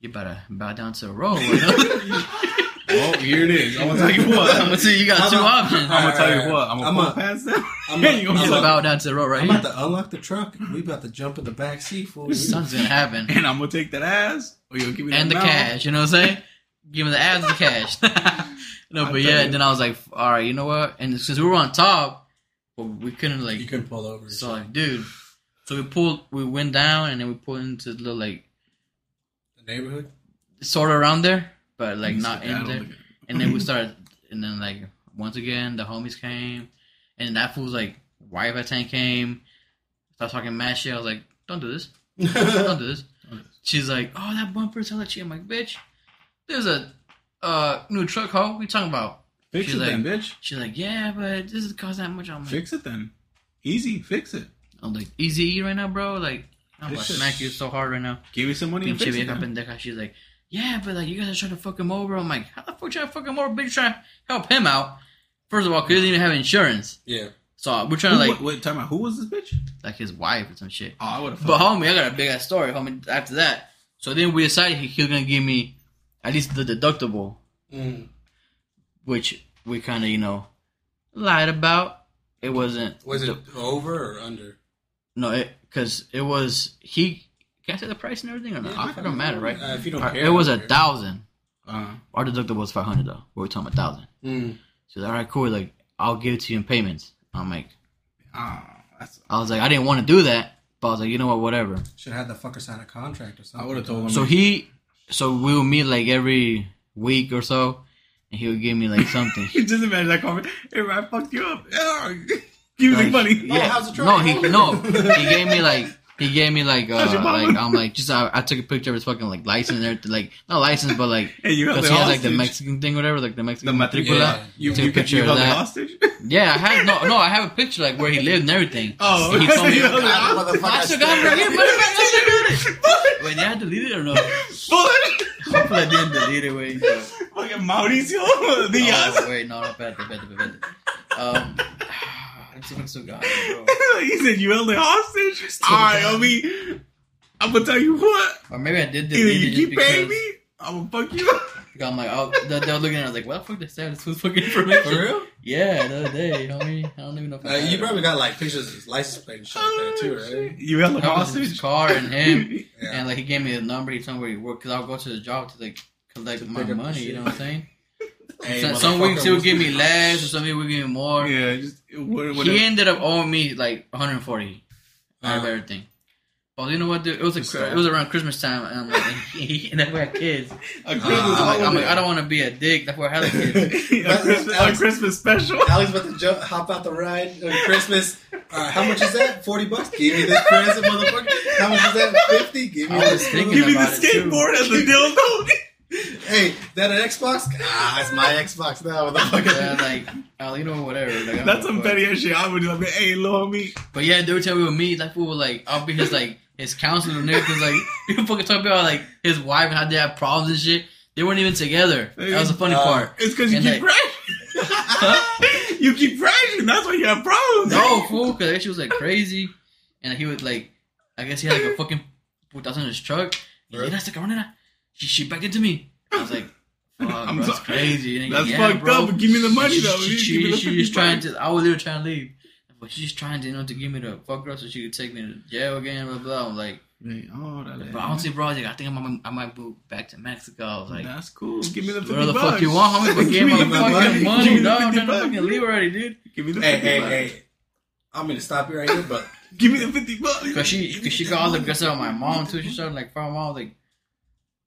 you better bow down to the road. Oh, here it is. I'm gonna tell you what. I'm what. gonna see you got I'm two a- options. I'm gonna tell Alright, you what. I'm gonna I'm pull a- I'm a- You gonna You I'm bow down to the road right I'm here. about to unlock the truck. We about to jump in the back seat, fool. Something's gonna happen. and I'm gonna take that ass, or you'll give me And the mouth. cash, you know what I'm saying? Give me the ads and the cash. no, but yeah, you. then I was like, all right, you know what? And since we were on top, well, we couldn't like You couldn't pull over. So like, dude. So we pulled, we went down, and then we pulled into the little like the neighborhood. sort of around there, but like not in there. And then we started, and then like once again the homies came, and that fool's like wife at ten came, started talking mad shit. I was like, don't do this, don't do this. She's like, oh that bumper's hella cheap. I'm like, bitch, there's a uh new truck. What you talking about? Fix She's it like- then, bitch. She's like, yeah, but this is cost that much. I'm like, Fix it then. Easy, fix it. I'm like, easy right now, bro. Like, I'm gonna smack you so hard right now. Give me some money and Pinche fix it. vieja then. pendeja. She's like, yeah, but like you guys are trying to fuck him over. I'm like, how the fuck you trying to fuck him over? Bitch, trying to help him out. First of all, 'cause he doesn't even have insurance. Yeah. So we're trying Who, to like, like, wait, time out. Who was this bitch? like his wife or some shit. Oh, I would have. But homie, I got a big ass story, homie. After that, so then we decided he, he was gonna give me at least the deductible, Mm. Which we kind of you know lied about. It wasn't. Was it over or under? No, it because it was he. Can I say the price and everything or not? Yeah, it don't matter, right? Uh, if you don't Alright, care, it was a thousand. Uh, Our deductible was five hundred though. We were talking a thousand. Mm. She's like, all right, cool. Like, I'll give it to you in payments. I'm like, oh, that's. I was like, I didn't want to do that, but I was like, you know what, whatever. Should have had the fucker sign a contract or something. I would've told him. So he, so we would meet like every week or so, and he would give me like something. You just imagine that comment. Hey, I fucked you up. Yeah. Give me Like, the money. Oh, how's the truck? No, he no, he gave me like he gave me like, How's uh, like I'm like, just I, I took a picture of his fucking like license and everything, like not license, but like And you held because it he has like the. Mexican thing, whatever, like the Mexican The matricula. Yeah. You, Took a picture you of held it that. hostage? Yeah, I have no, no, I have a picture like where he lived and everything. Oh, he told me. you held it I hostage? Motherfucker, still got it right here, but I still got it. Wait, did I delete it or no? What? Hopefully I didn't delete it. Wait. Fucking Mauricio Diaz. Oh, wait, no, no, espérate, espérate, espérate. Um, I'm still so god, bro. he said you held it hostage. All right, homie. I'm gonna tell you what. Or maybe I did Either delete you it keep just paying me, I'm gonna fuck you up. I'm like, oh, they, they were looking at it, I was like, what the fuck they said? This was fucking information. For real? Yeah, the other day, homie. I don't even know if Uh, had you it. probably got like pictures of his license plate and shit like that too, right? You held it That was his hostage. car and him. Yeah. And like he gave me the number. He told me where he worked because I'll go to the job to like collect To my pick up the money. You know what I'm saying? Hey, some, some weeks he'll give me less, or some weeks he'll give me more. Yeah, just what, what, He ended up owing me like 140 out of Uh-huh. everything. But you know what, dude? It was That's like, it was around Christmas time, and I'm like, and that's why I had kids. a I'm Christmas like, I'm like. I don't want to be a dick. That's why I had a kid. a, Christmas, a Christmas special. Alex about to jump, hop out the ride on Christmas. All right, how much is that? Forty bucks. Give me this present, motherfucker. How much is that? Fifty. Give me this. Give me the about too. skateboard as the dildo. Hey, that an Xbox? Ah, it's my Xbox now, motherfucker. yeah, like, uh, you know, whatever. Like, That's some fuck. petty ass shit. I would do like, hey, little homie. But yeah, every time we would meet, that fool would like, I'll be his like his counselor and everything. Like, people fucking talk about like his wife and how they have problems and shit. They weren't even together. That was the funny Uh, part. It's because you And keep like- crashing. you keep crashing. That's why you have problems. No, fool, because she was like crazy, and he would like, I guess he had like a fucking putazo in his truck. And Right. yeah, that's like, she she backed into me. I was like, fuck, I'm bro, that's crazy. And That's yeah, fucked bro. up, give me the money, She- though. She, You she, give me the she was trying to. I was literally trying to leave. But she's trying to, you know, to give me the fuck girl so she could take me to jail again, blah blah. I'm like, Oh, that but honestly, bro, like, I think I might, I might move back to Mexico. I was like, That's cool. Give me the 50 whatever the bucks. fuck you want, homie, but give me me my my fucking money. money, Give me the dog. I'm 50 trying to bucks. leave already, dude. Give me the Hey, 50 hey, bucks. hey. I'm gonna stop you right here, but Give me the 50 bucks. Cause she, cause she got all the guts out of my mom too. She started like fighting my mom, like,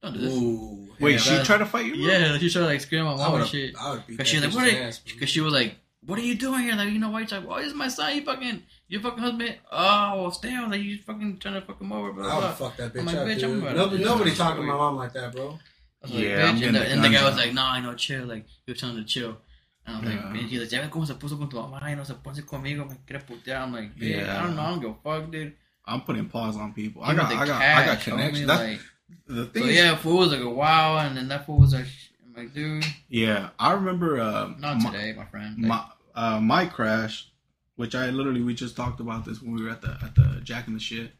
don't do this. ooh, Wait, yeah, she that- tried to fight you? bro? Yeah, she started like screaming at my I mom would and shit. I Cause she was like, what? Are, ass, cause she was like, what are you doing here? Like, you know why? She's like, well, this is my son. You fucking, your fucking husband. Oh, well, stay on. Like, you fucking trying to fuck him over, blah I blah. would fuck that bitch I'm like, up, bitch, dude. I'm about to Nobody, do nobody talking to my mom like that, bro. I like, Yeah, bitch. And the, the and the guy guns was like, no, I know, chill. Like, he was trying to chill. And I was like, Yeah. bitch, he was like, ya ves cómo se puso con tu mamá y no se pone conmigo, me quiere putear. I'm like, bitch, Yeah. I don't know, I don't give a fuck, dude. I'm putting paws on people. I got, I got, I got connections. That's like, the thing. so is- yeah, fool was like a wow, and then that fool was like, I'm like, dude, yeah. I remember. Uh, not my, today, my friend. Like, my uh, my crash, which I literally we just talked about this when we were at the at the Jack and the shit.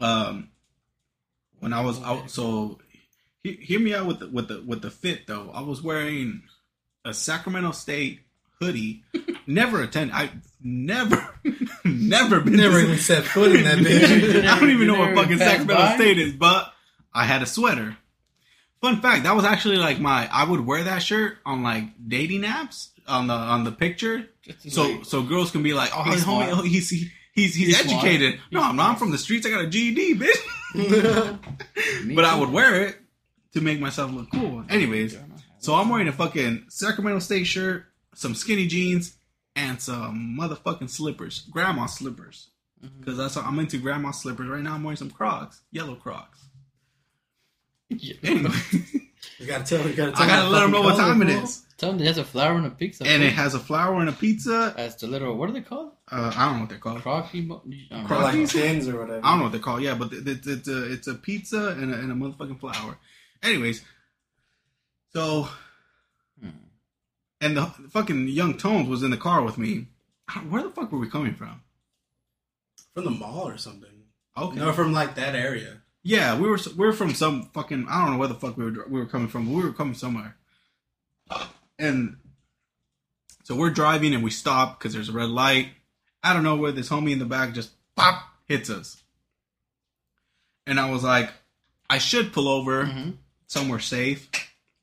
Um, when I was out, so he, hear me out with the with the with the fit though. I was wearing a Sacramento State hoodie. never attend. I never, never been. Never even set foot in that bitch. I don't even know what fucking Sacramento by? State is, but I had a sweater. Fun fact: that was actually like my. I would wear that shirt on like dating apps on the on the picture, so so girls can be like, "Oh, He's homie, oh, he's he, he's he's, He's smart. educated." No, He's I'm not. I'm from the streets. I got a GED, bitch. But I would wear it to make myself look cool. Anyways, so I'm wearing a fucking Sacramento State shirt, some skinny jeans, and some motherfucking slippers, grandma slippers. Mm-hmm. Because that's I'm into grandma slippers right now. I'm wearing some Crocs, yellow Crocs. Anyway, You gotta tell. You gotta tell. I gotta let them know what time it color, is. Tell them there's a flower and a pizza. And it has a flower and a pizza. That's the little, what are they called? Uh, I don't know what they're called. Crocky? mo- I don't bro. know. Like tins or whatever. I don't know what they're called. Yeah, but it- it's it's a it's a pizza and a, and a motherfucking flower. Anyways, so Hmm. And the fucking young Tones was in the car with me. Where the fuck were we coming from? From the mall or something. Okay, No, from like that area. yeah, we were we were from some fucking I don't know where the fuck we were we were coming from. But we were coming somewhere, and so we're driving and we stop because there's a red light. I don't know where this homie in the back just pop hits us, and I was like, I should pull over Mhm. somewhere safe.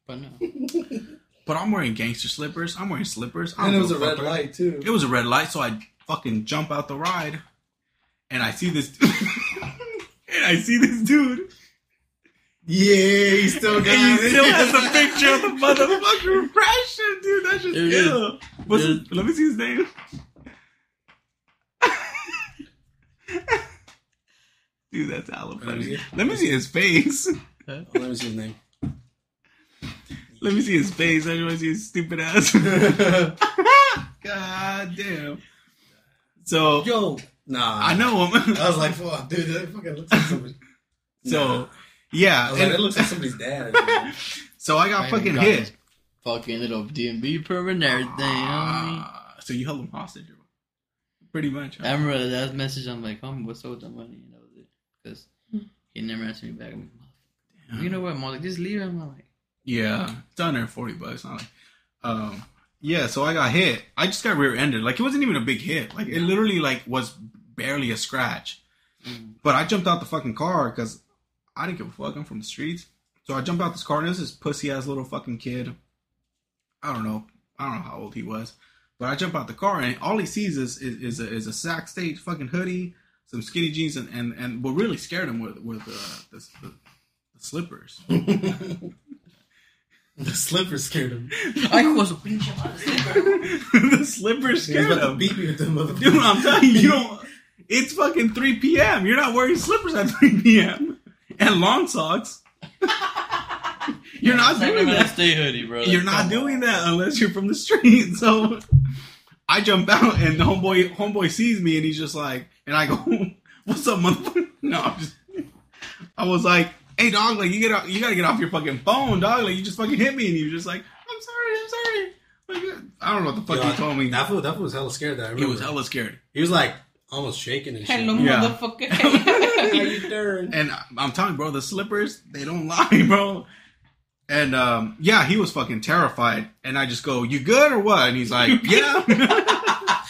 But no. But I'm wearing gangster slippers. I'm wearing slippers. I And it was a red light too. It was a red light, so I fucking jump out the ride, and I see this, and I see this dude, Yeah, he still got and he it. still has a picture of the motherfucker crashing, dude. That's just There it is. ill. What's There his, let me see his name. Dude, that's hella Let me see. Let me see his face. Oh, let me see his name. Let me see his face. I just want to see his stupid ass. God damn. So Yo, nah. I know him. I was like, fuck, dude, that fucking looks like somebody. so yeah, I was like, it looks like somebody's dad. so I got I fucking got hit. his Fucking little DMV permit and everything. you know what I mean? Ah, so you held him hostage, pretty much. huh? I remember that message. I'm like, homie, what's up with the money? And that was it. Because he never answered me back. I'm like, you know what? I'm like, just leave him. I'm like, Yeah, it's under forty bucks. Not like, um, yeah. So I got hit. I just got rear-ended. Like it wasn't even a big hit. Like it literally like was barely a scratch. Mm. But I jumped out the fucking car because I didn't give a fuck. I'm from the streets. So I jumped out this car and this is pussy ass little fucking kid. I don't know. I don't know how old he was. But I jump out the car and all he sees is is, is a is a Sac State fucking hoodie, some skinny jeans, and and, and what really scared him were, were the, the, the, the slippers. the slipper scared him. I was a pinche madre. the slippers He was scared about to him. beat me with them motherfuckers. Dude, I'm telling you, you don't. It's fucking 3 p.m. You're not wearing slippers at 3 p.m. and long socks. You're not doing that. Stay hoodie, bro. You're not doing that unless you're from the street. So I jump out and the homeboy homeboy sees me and he's just like, and I go, "What's up, motherfucker?" No, I'm just. I was like, "Hey, dog, like you get out, you gotta get off your fucking phone, dog. Like you just fucking hit me." And he was just like, "I'm sorry, I'm sorry." Like, I don't know what the fuck Yo, he told me. That fool, that fool was hella scared. That I He was hella scared. He was like almost shaking and shit. Hello, Yeah. motherfucker. How you doing? And I'm telling you, bro, the slippers, they don't lie, bro. And um, yeah, he was fucking terrified. And I just go, You good or what? And he's like, Yeah.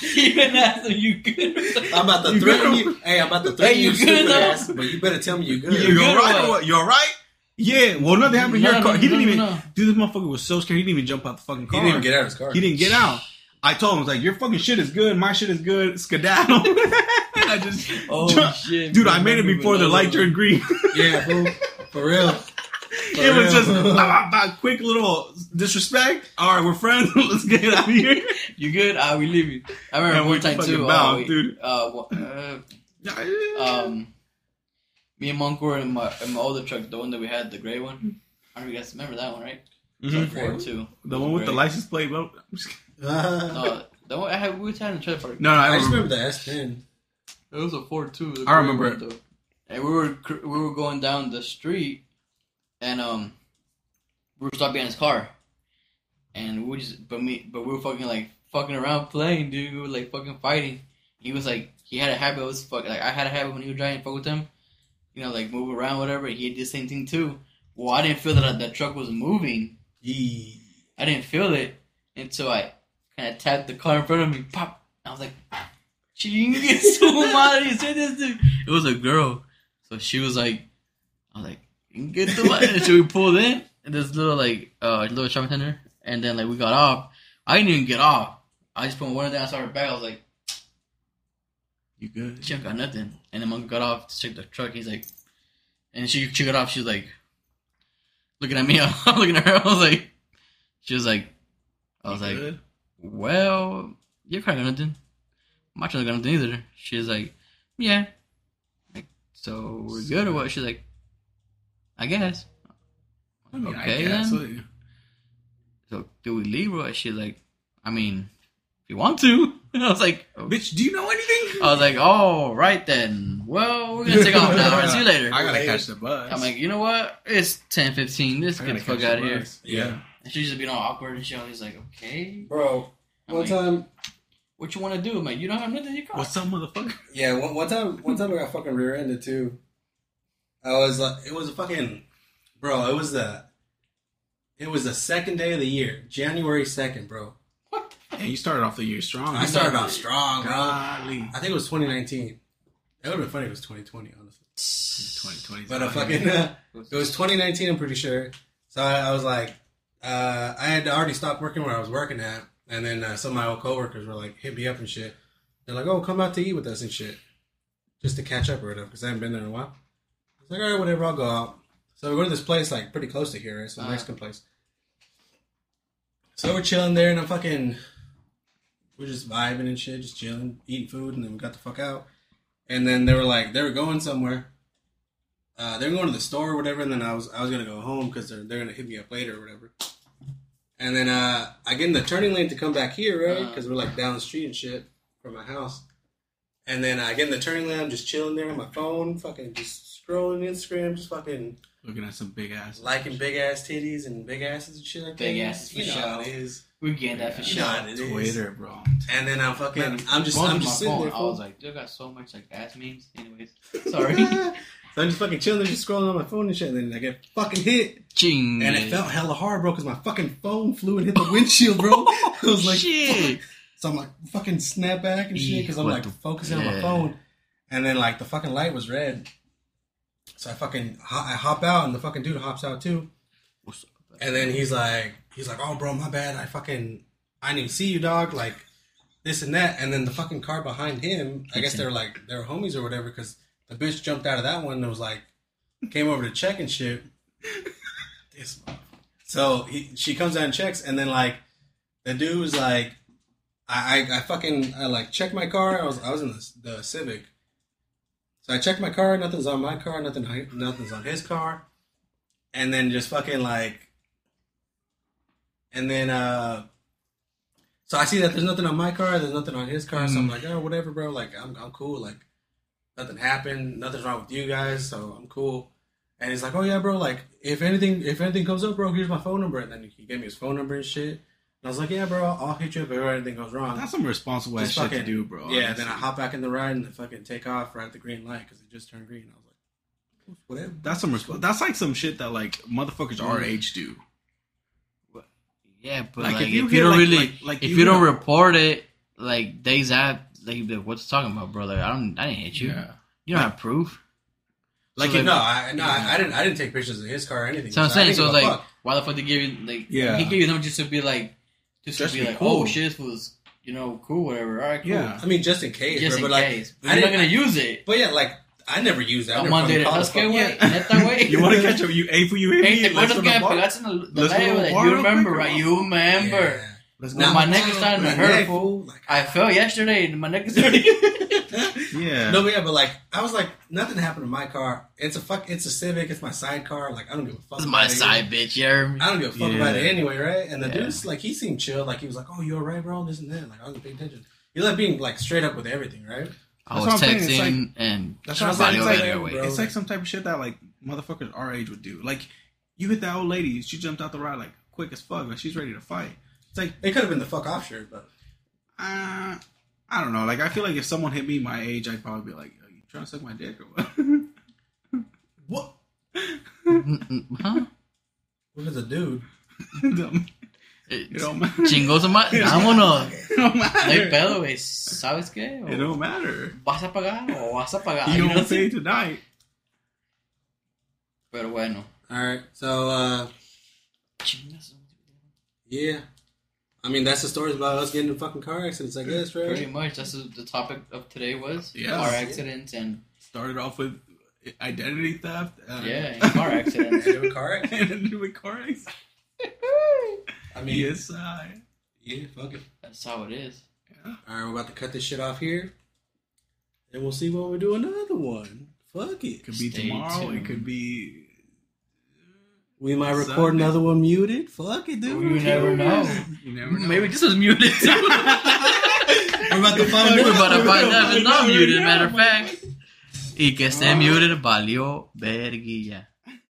Even after you good. I'm about to You threaten good? you. Hey, I'm about to threaten Hey, you, you stupid good, though? ass. But you better tell me you're good. you good or alright or what? what? You alright? Yeah. Well, nothing happened to No, your car. no, he didn't even, no. dude, this motherfucker was so scared. He didn't even jump out the fucking car. He didn't even get out of his car. He didn't get out. I told him, I was like, Your fucking shit is good. My shit is good. Skedaddle. I just, Oh, jumped. shit, Dude, bro. I made it before the light turned green. Yeah, fool. For real. For it was real. just a, a quick little disrespect. All right, we're friends. Let's get out of here. You good? Ah, we leave you. I remember And one we time fucking too. bounced, uh, we- dude. Uh, wha- uh, um, me and Monk were in my, in my older truck, the one that we had, the gray one. I don't know if you guys remember that one, right? It's Mhm. like Ford too. The one with the license plate. Well, I'm just kidding. Uh, No, the one I had, we had in the trailer park. no, no, I, I just remember. remember the S10. It was a Ford too. the I remember one, it. though. And we were we were going down the street, and um, we were stopped behind his car, and we just but me but we were fucking like fucking around playing, dude. We were like fucking fighting. He was like he had a habit of was fuck like I had a habit when he was driving fuck with him, you know, like move around whatever. He did the same thing too. Well, I didn't feel that that truck was moving. Yee. I didn't feel it until I kind of tapped the car in front of me. Pop. I was like, "Chingue su madre, say this dude." It was a girl, so she was like, "I was like, get the money." so we pulled in in this little like uh little shopping center, and then like we got off. I didn't even get off. I just put one down, I saw her back. I was like, You good? "She got nothing." And then Monk got off to check the truck. He's like, and she she got off. She was like, looking at me. I'm looking at her. I was like, she was like, I was You like. good? Well, you kind of got nothing. My children got nothing either. She's like, yeah. Like, so we're good or what? She's like, I guess. I mean, Okay, I guess. then. So do we leave or what? She's like, I mean, if you want to. And I was like, oh. Bitch, do you know anything? I was like, oh, right then. Well, we're gonna take off now. All right, see you later. I gotta Later. catch the bus. I'm like, you know what? It's ten fifteen. Let's I get gotta the fuck catch out of the here. bus. Yeah. And she's just being all awkward and shit. He's like, okay. Bro, I'm one like, time, what you want to do? I'm like, you don't have nothing in your car. What's up, motherfucker? yeah, one, one time, one time I got fucking rear-ended too. I was like, it was a fucking, bro. It was the, it was the second day of the year, January second, bro. And you started off the year strong. I started off strong, bro. Golly. I think it was 2019. It would have been funny if it was 2020, honestly. 2020. But a fucking, uh, it was 2019. I'm pretty sure. So I, I was like, uh, I had already stopped working where I was working at, and then uh, some of my old coworkers were like, hit me up and shit. They're like, oh, come out to eat with us and shit, just to catch up or whatever, because I haven't been there in a while. I was like, all right, whatever, I'll go out. So we go to this place like pretty close to here, right? Some Uh-huh. Mexican place. So we're chilling there, and I'm fucking, we're just vibing and shit, just chilling, eating food, and then we got the fuck out. And then they were like, they were going somewhere, uh, they're going to the store or whatever, and then I was I was gonna go home because they're they're gonna hit me up later or whatever. And then uh, I get in the turning lane to come back here, right? Because we're like down the street and shit from my house. And then I get in the turning lane, I'm just chilling there on my phone, fucking just scrolling Instagram, just fucking Looking at some big ass. liking big ass titties and big asses and shit like Big that. asses for you know sure. how it is. We getting that for You sure. know how it is. Twitter, bro. And then I'm fucking, Man, I'm just, I'm just sitting phone, there. I was like, dude, got so much like ass memes. Anyways, sorry. So I'm just fucking chilling, just scrolling on my phone and shit, and then I get fucking hit, Ching. and it felt hella hard, bro, because my fucking phone flew and hit the windshield, bro. I was like, Shit. fuck. so I'm like fucking snap back and shit because I'm like the- focusing on my phone, and then like the fucking light was red, so I fucking I hop out, and the fucking dude hops out too, and then he's like, he's like, oh, bro, my bad, I fucking, I didn't even see you, dog, like this and that, and then the fucking car behind him, I guess they're like they're homies or whatever, because the bitch jumped out of that one and was like, came over to check and shit. this, so he, she comes out and checks, and then like the dude was like, I, I, I fucking, I like checked my car. I was, I was in the, the Civic, so I checked my car. Nothing's on my car. Nothing, nothing's on his car, and then just fucking like, and then uh. So I see that there's nothing on my car, there's nothing on his car, so I'm like, oh, whatever, bro. Like, I'm, I'm cool. Like, nothing happened, nothing's wrong with you guys, so I'm cool. And he's like, oh yeah, bro. Like, if anything, if anything comes up, bro, here's my phone number. And then he gave me his phone number and shit. And I was like, yeah, bro, I'll, I'll hit you up if anything goes wrong. That's some responsible ass Just shit to do, bro. Yeah. honestly. Then I hop back in the ride and fucking take off right at the green light because it just turned green. I was like, whatever. That's some resp- That's like some shit that like motherfuckers our Mm. age do. Yeah, but Like, like, if if you you, don't like- really, like- like if you you, don't hear- report it, like days after, like, be like, what's talking about, brother? I don't, I didn't hit you. You don't have proof. Like, So, no, I, no, I, I didn't. I didn't take pictures of his car or anything. So I'm saying, so give it's like, fuck. why the fuck they give you like? Yeah. he gave you them just to be like, just, Just to be be like, oh, cool. oh shit, this was you know cool, whatever. All right, cool. Yeah. I mean, just in case, just bro, in but like, case. But I you're not gonna use it. But yeah, like I never used that. I A never Monday fucking de called las que, the güey, fuck- neta, güey. You want to catch up? You a for you hit Hey, me? te Let's acuerdas go que to me the bar? pegaste en el- the Let's go live to the that bar you real remember, quick, right? or You remember. Yeah. Let's No, go. my neck is starting to hurt, neck, fool. fool. Like, I fell yesterday and my neck is hurting. Yeah. No, but yeah, but like I was like, nothing happened to my car. It's a fuck. It's a Civic. It's my sidecar. Like I don't give a fuck. This is about my it side anyway. bitch, you hear me? I don't give a fuck Yeah. about it anyway, right? And the Yeah. dude's like, he seemed chill. Like he was like, "Oh, you alright, bro?" This and that. Like I wasn't paying attention. He like being like straight up with everything, right? I That's was what I'm saying, it's texting and That's what what I'm I'm saying, saying. it's It's like- like, bro. it's like some type of shit that like motherfuckers our age would do. Like you hit that old lady, she jumped out the ride like quick as fuck, like she's ready to fight. It's like It could have been the fuck off shirt, but uh, I don't know. Like I feel like if someone hit me my age, I'd probably be like, Yo, "You trying to suck my dick or what?" what? huh? What is a dude? it don't It- it don't matter. Chingos a ma- vámonos. It don't No hay pedo, güey. ¿Sabes qué? It don't matter. ¿Vas a pagar o vas a pagar? You know don't what pay tonight. Pero bueno. All right, so uh Chingas. yeah, I mean that's the stories about us getting in fucking car accidents, I guess, Pretty right? much. That's what the topic of today was. Yeah. Car accidents and Started off with identity theft. Uh, yeah, and car accidents. Getting in a car accident. and then with car accidents. I mean, Yes, I. yeah, fuck it. That's how it is. Yeah. All right, we're about to cut this shit off here, and we'll see when we do another one. Fuck it. It could be Stay tomorrow. tuned. It could be. We might record Sunday. another one muted. Fuck it, dude. You never know. You never know. Maybe this was muted. We're about to find out. We're about to find out if it's not Never muted, know. matter of fact. Y que esté muted valió verguilla.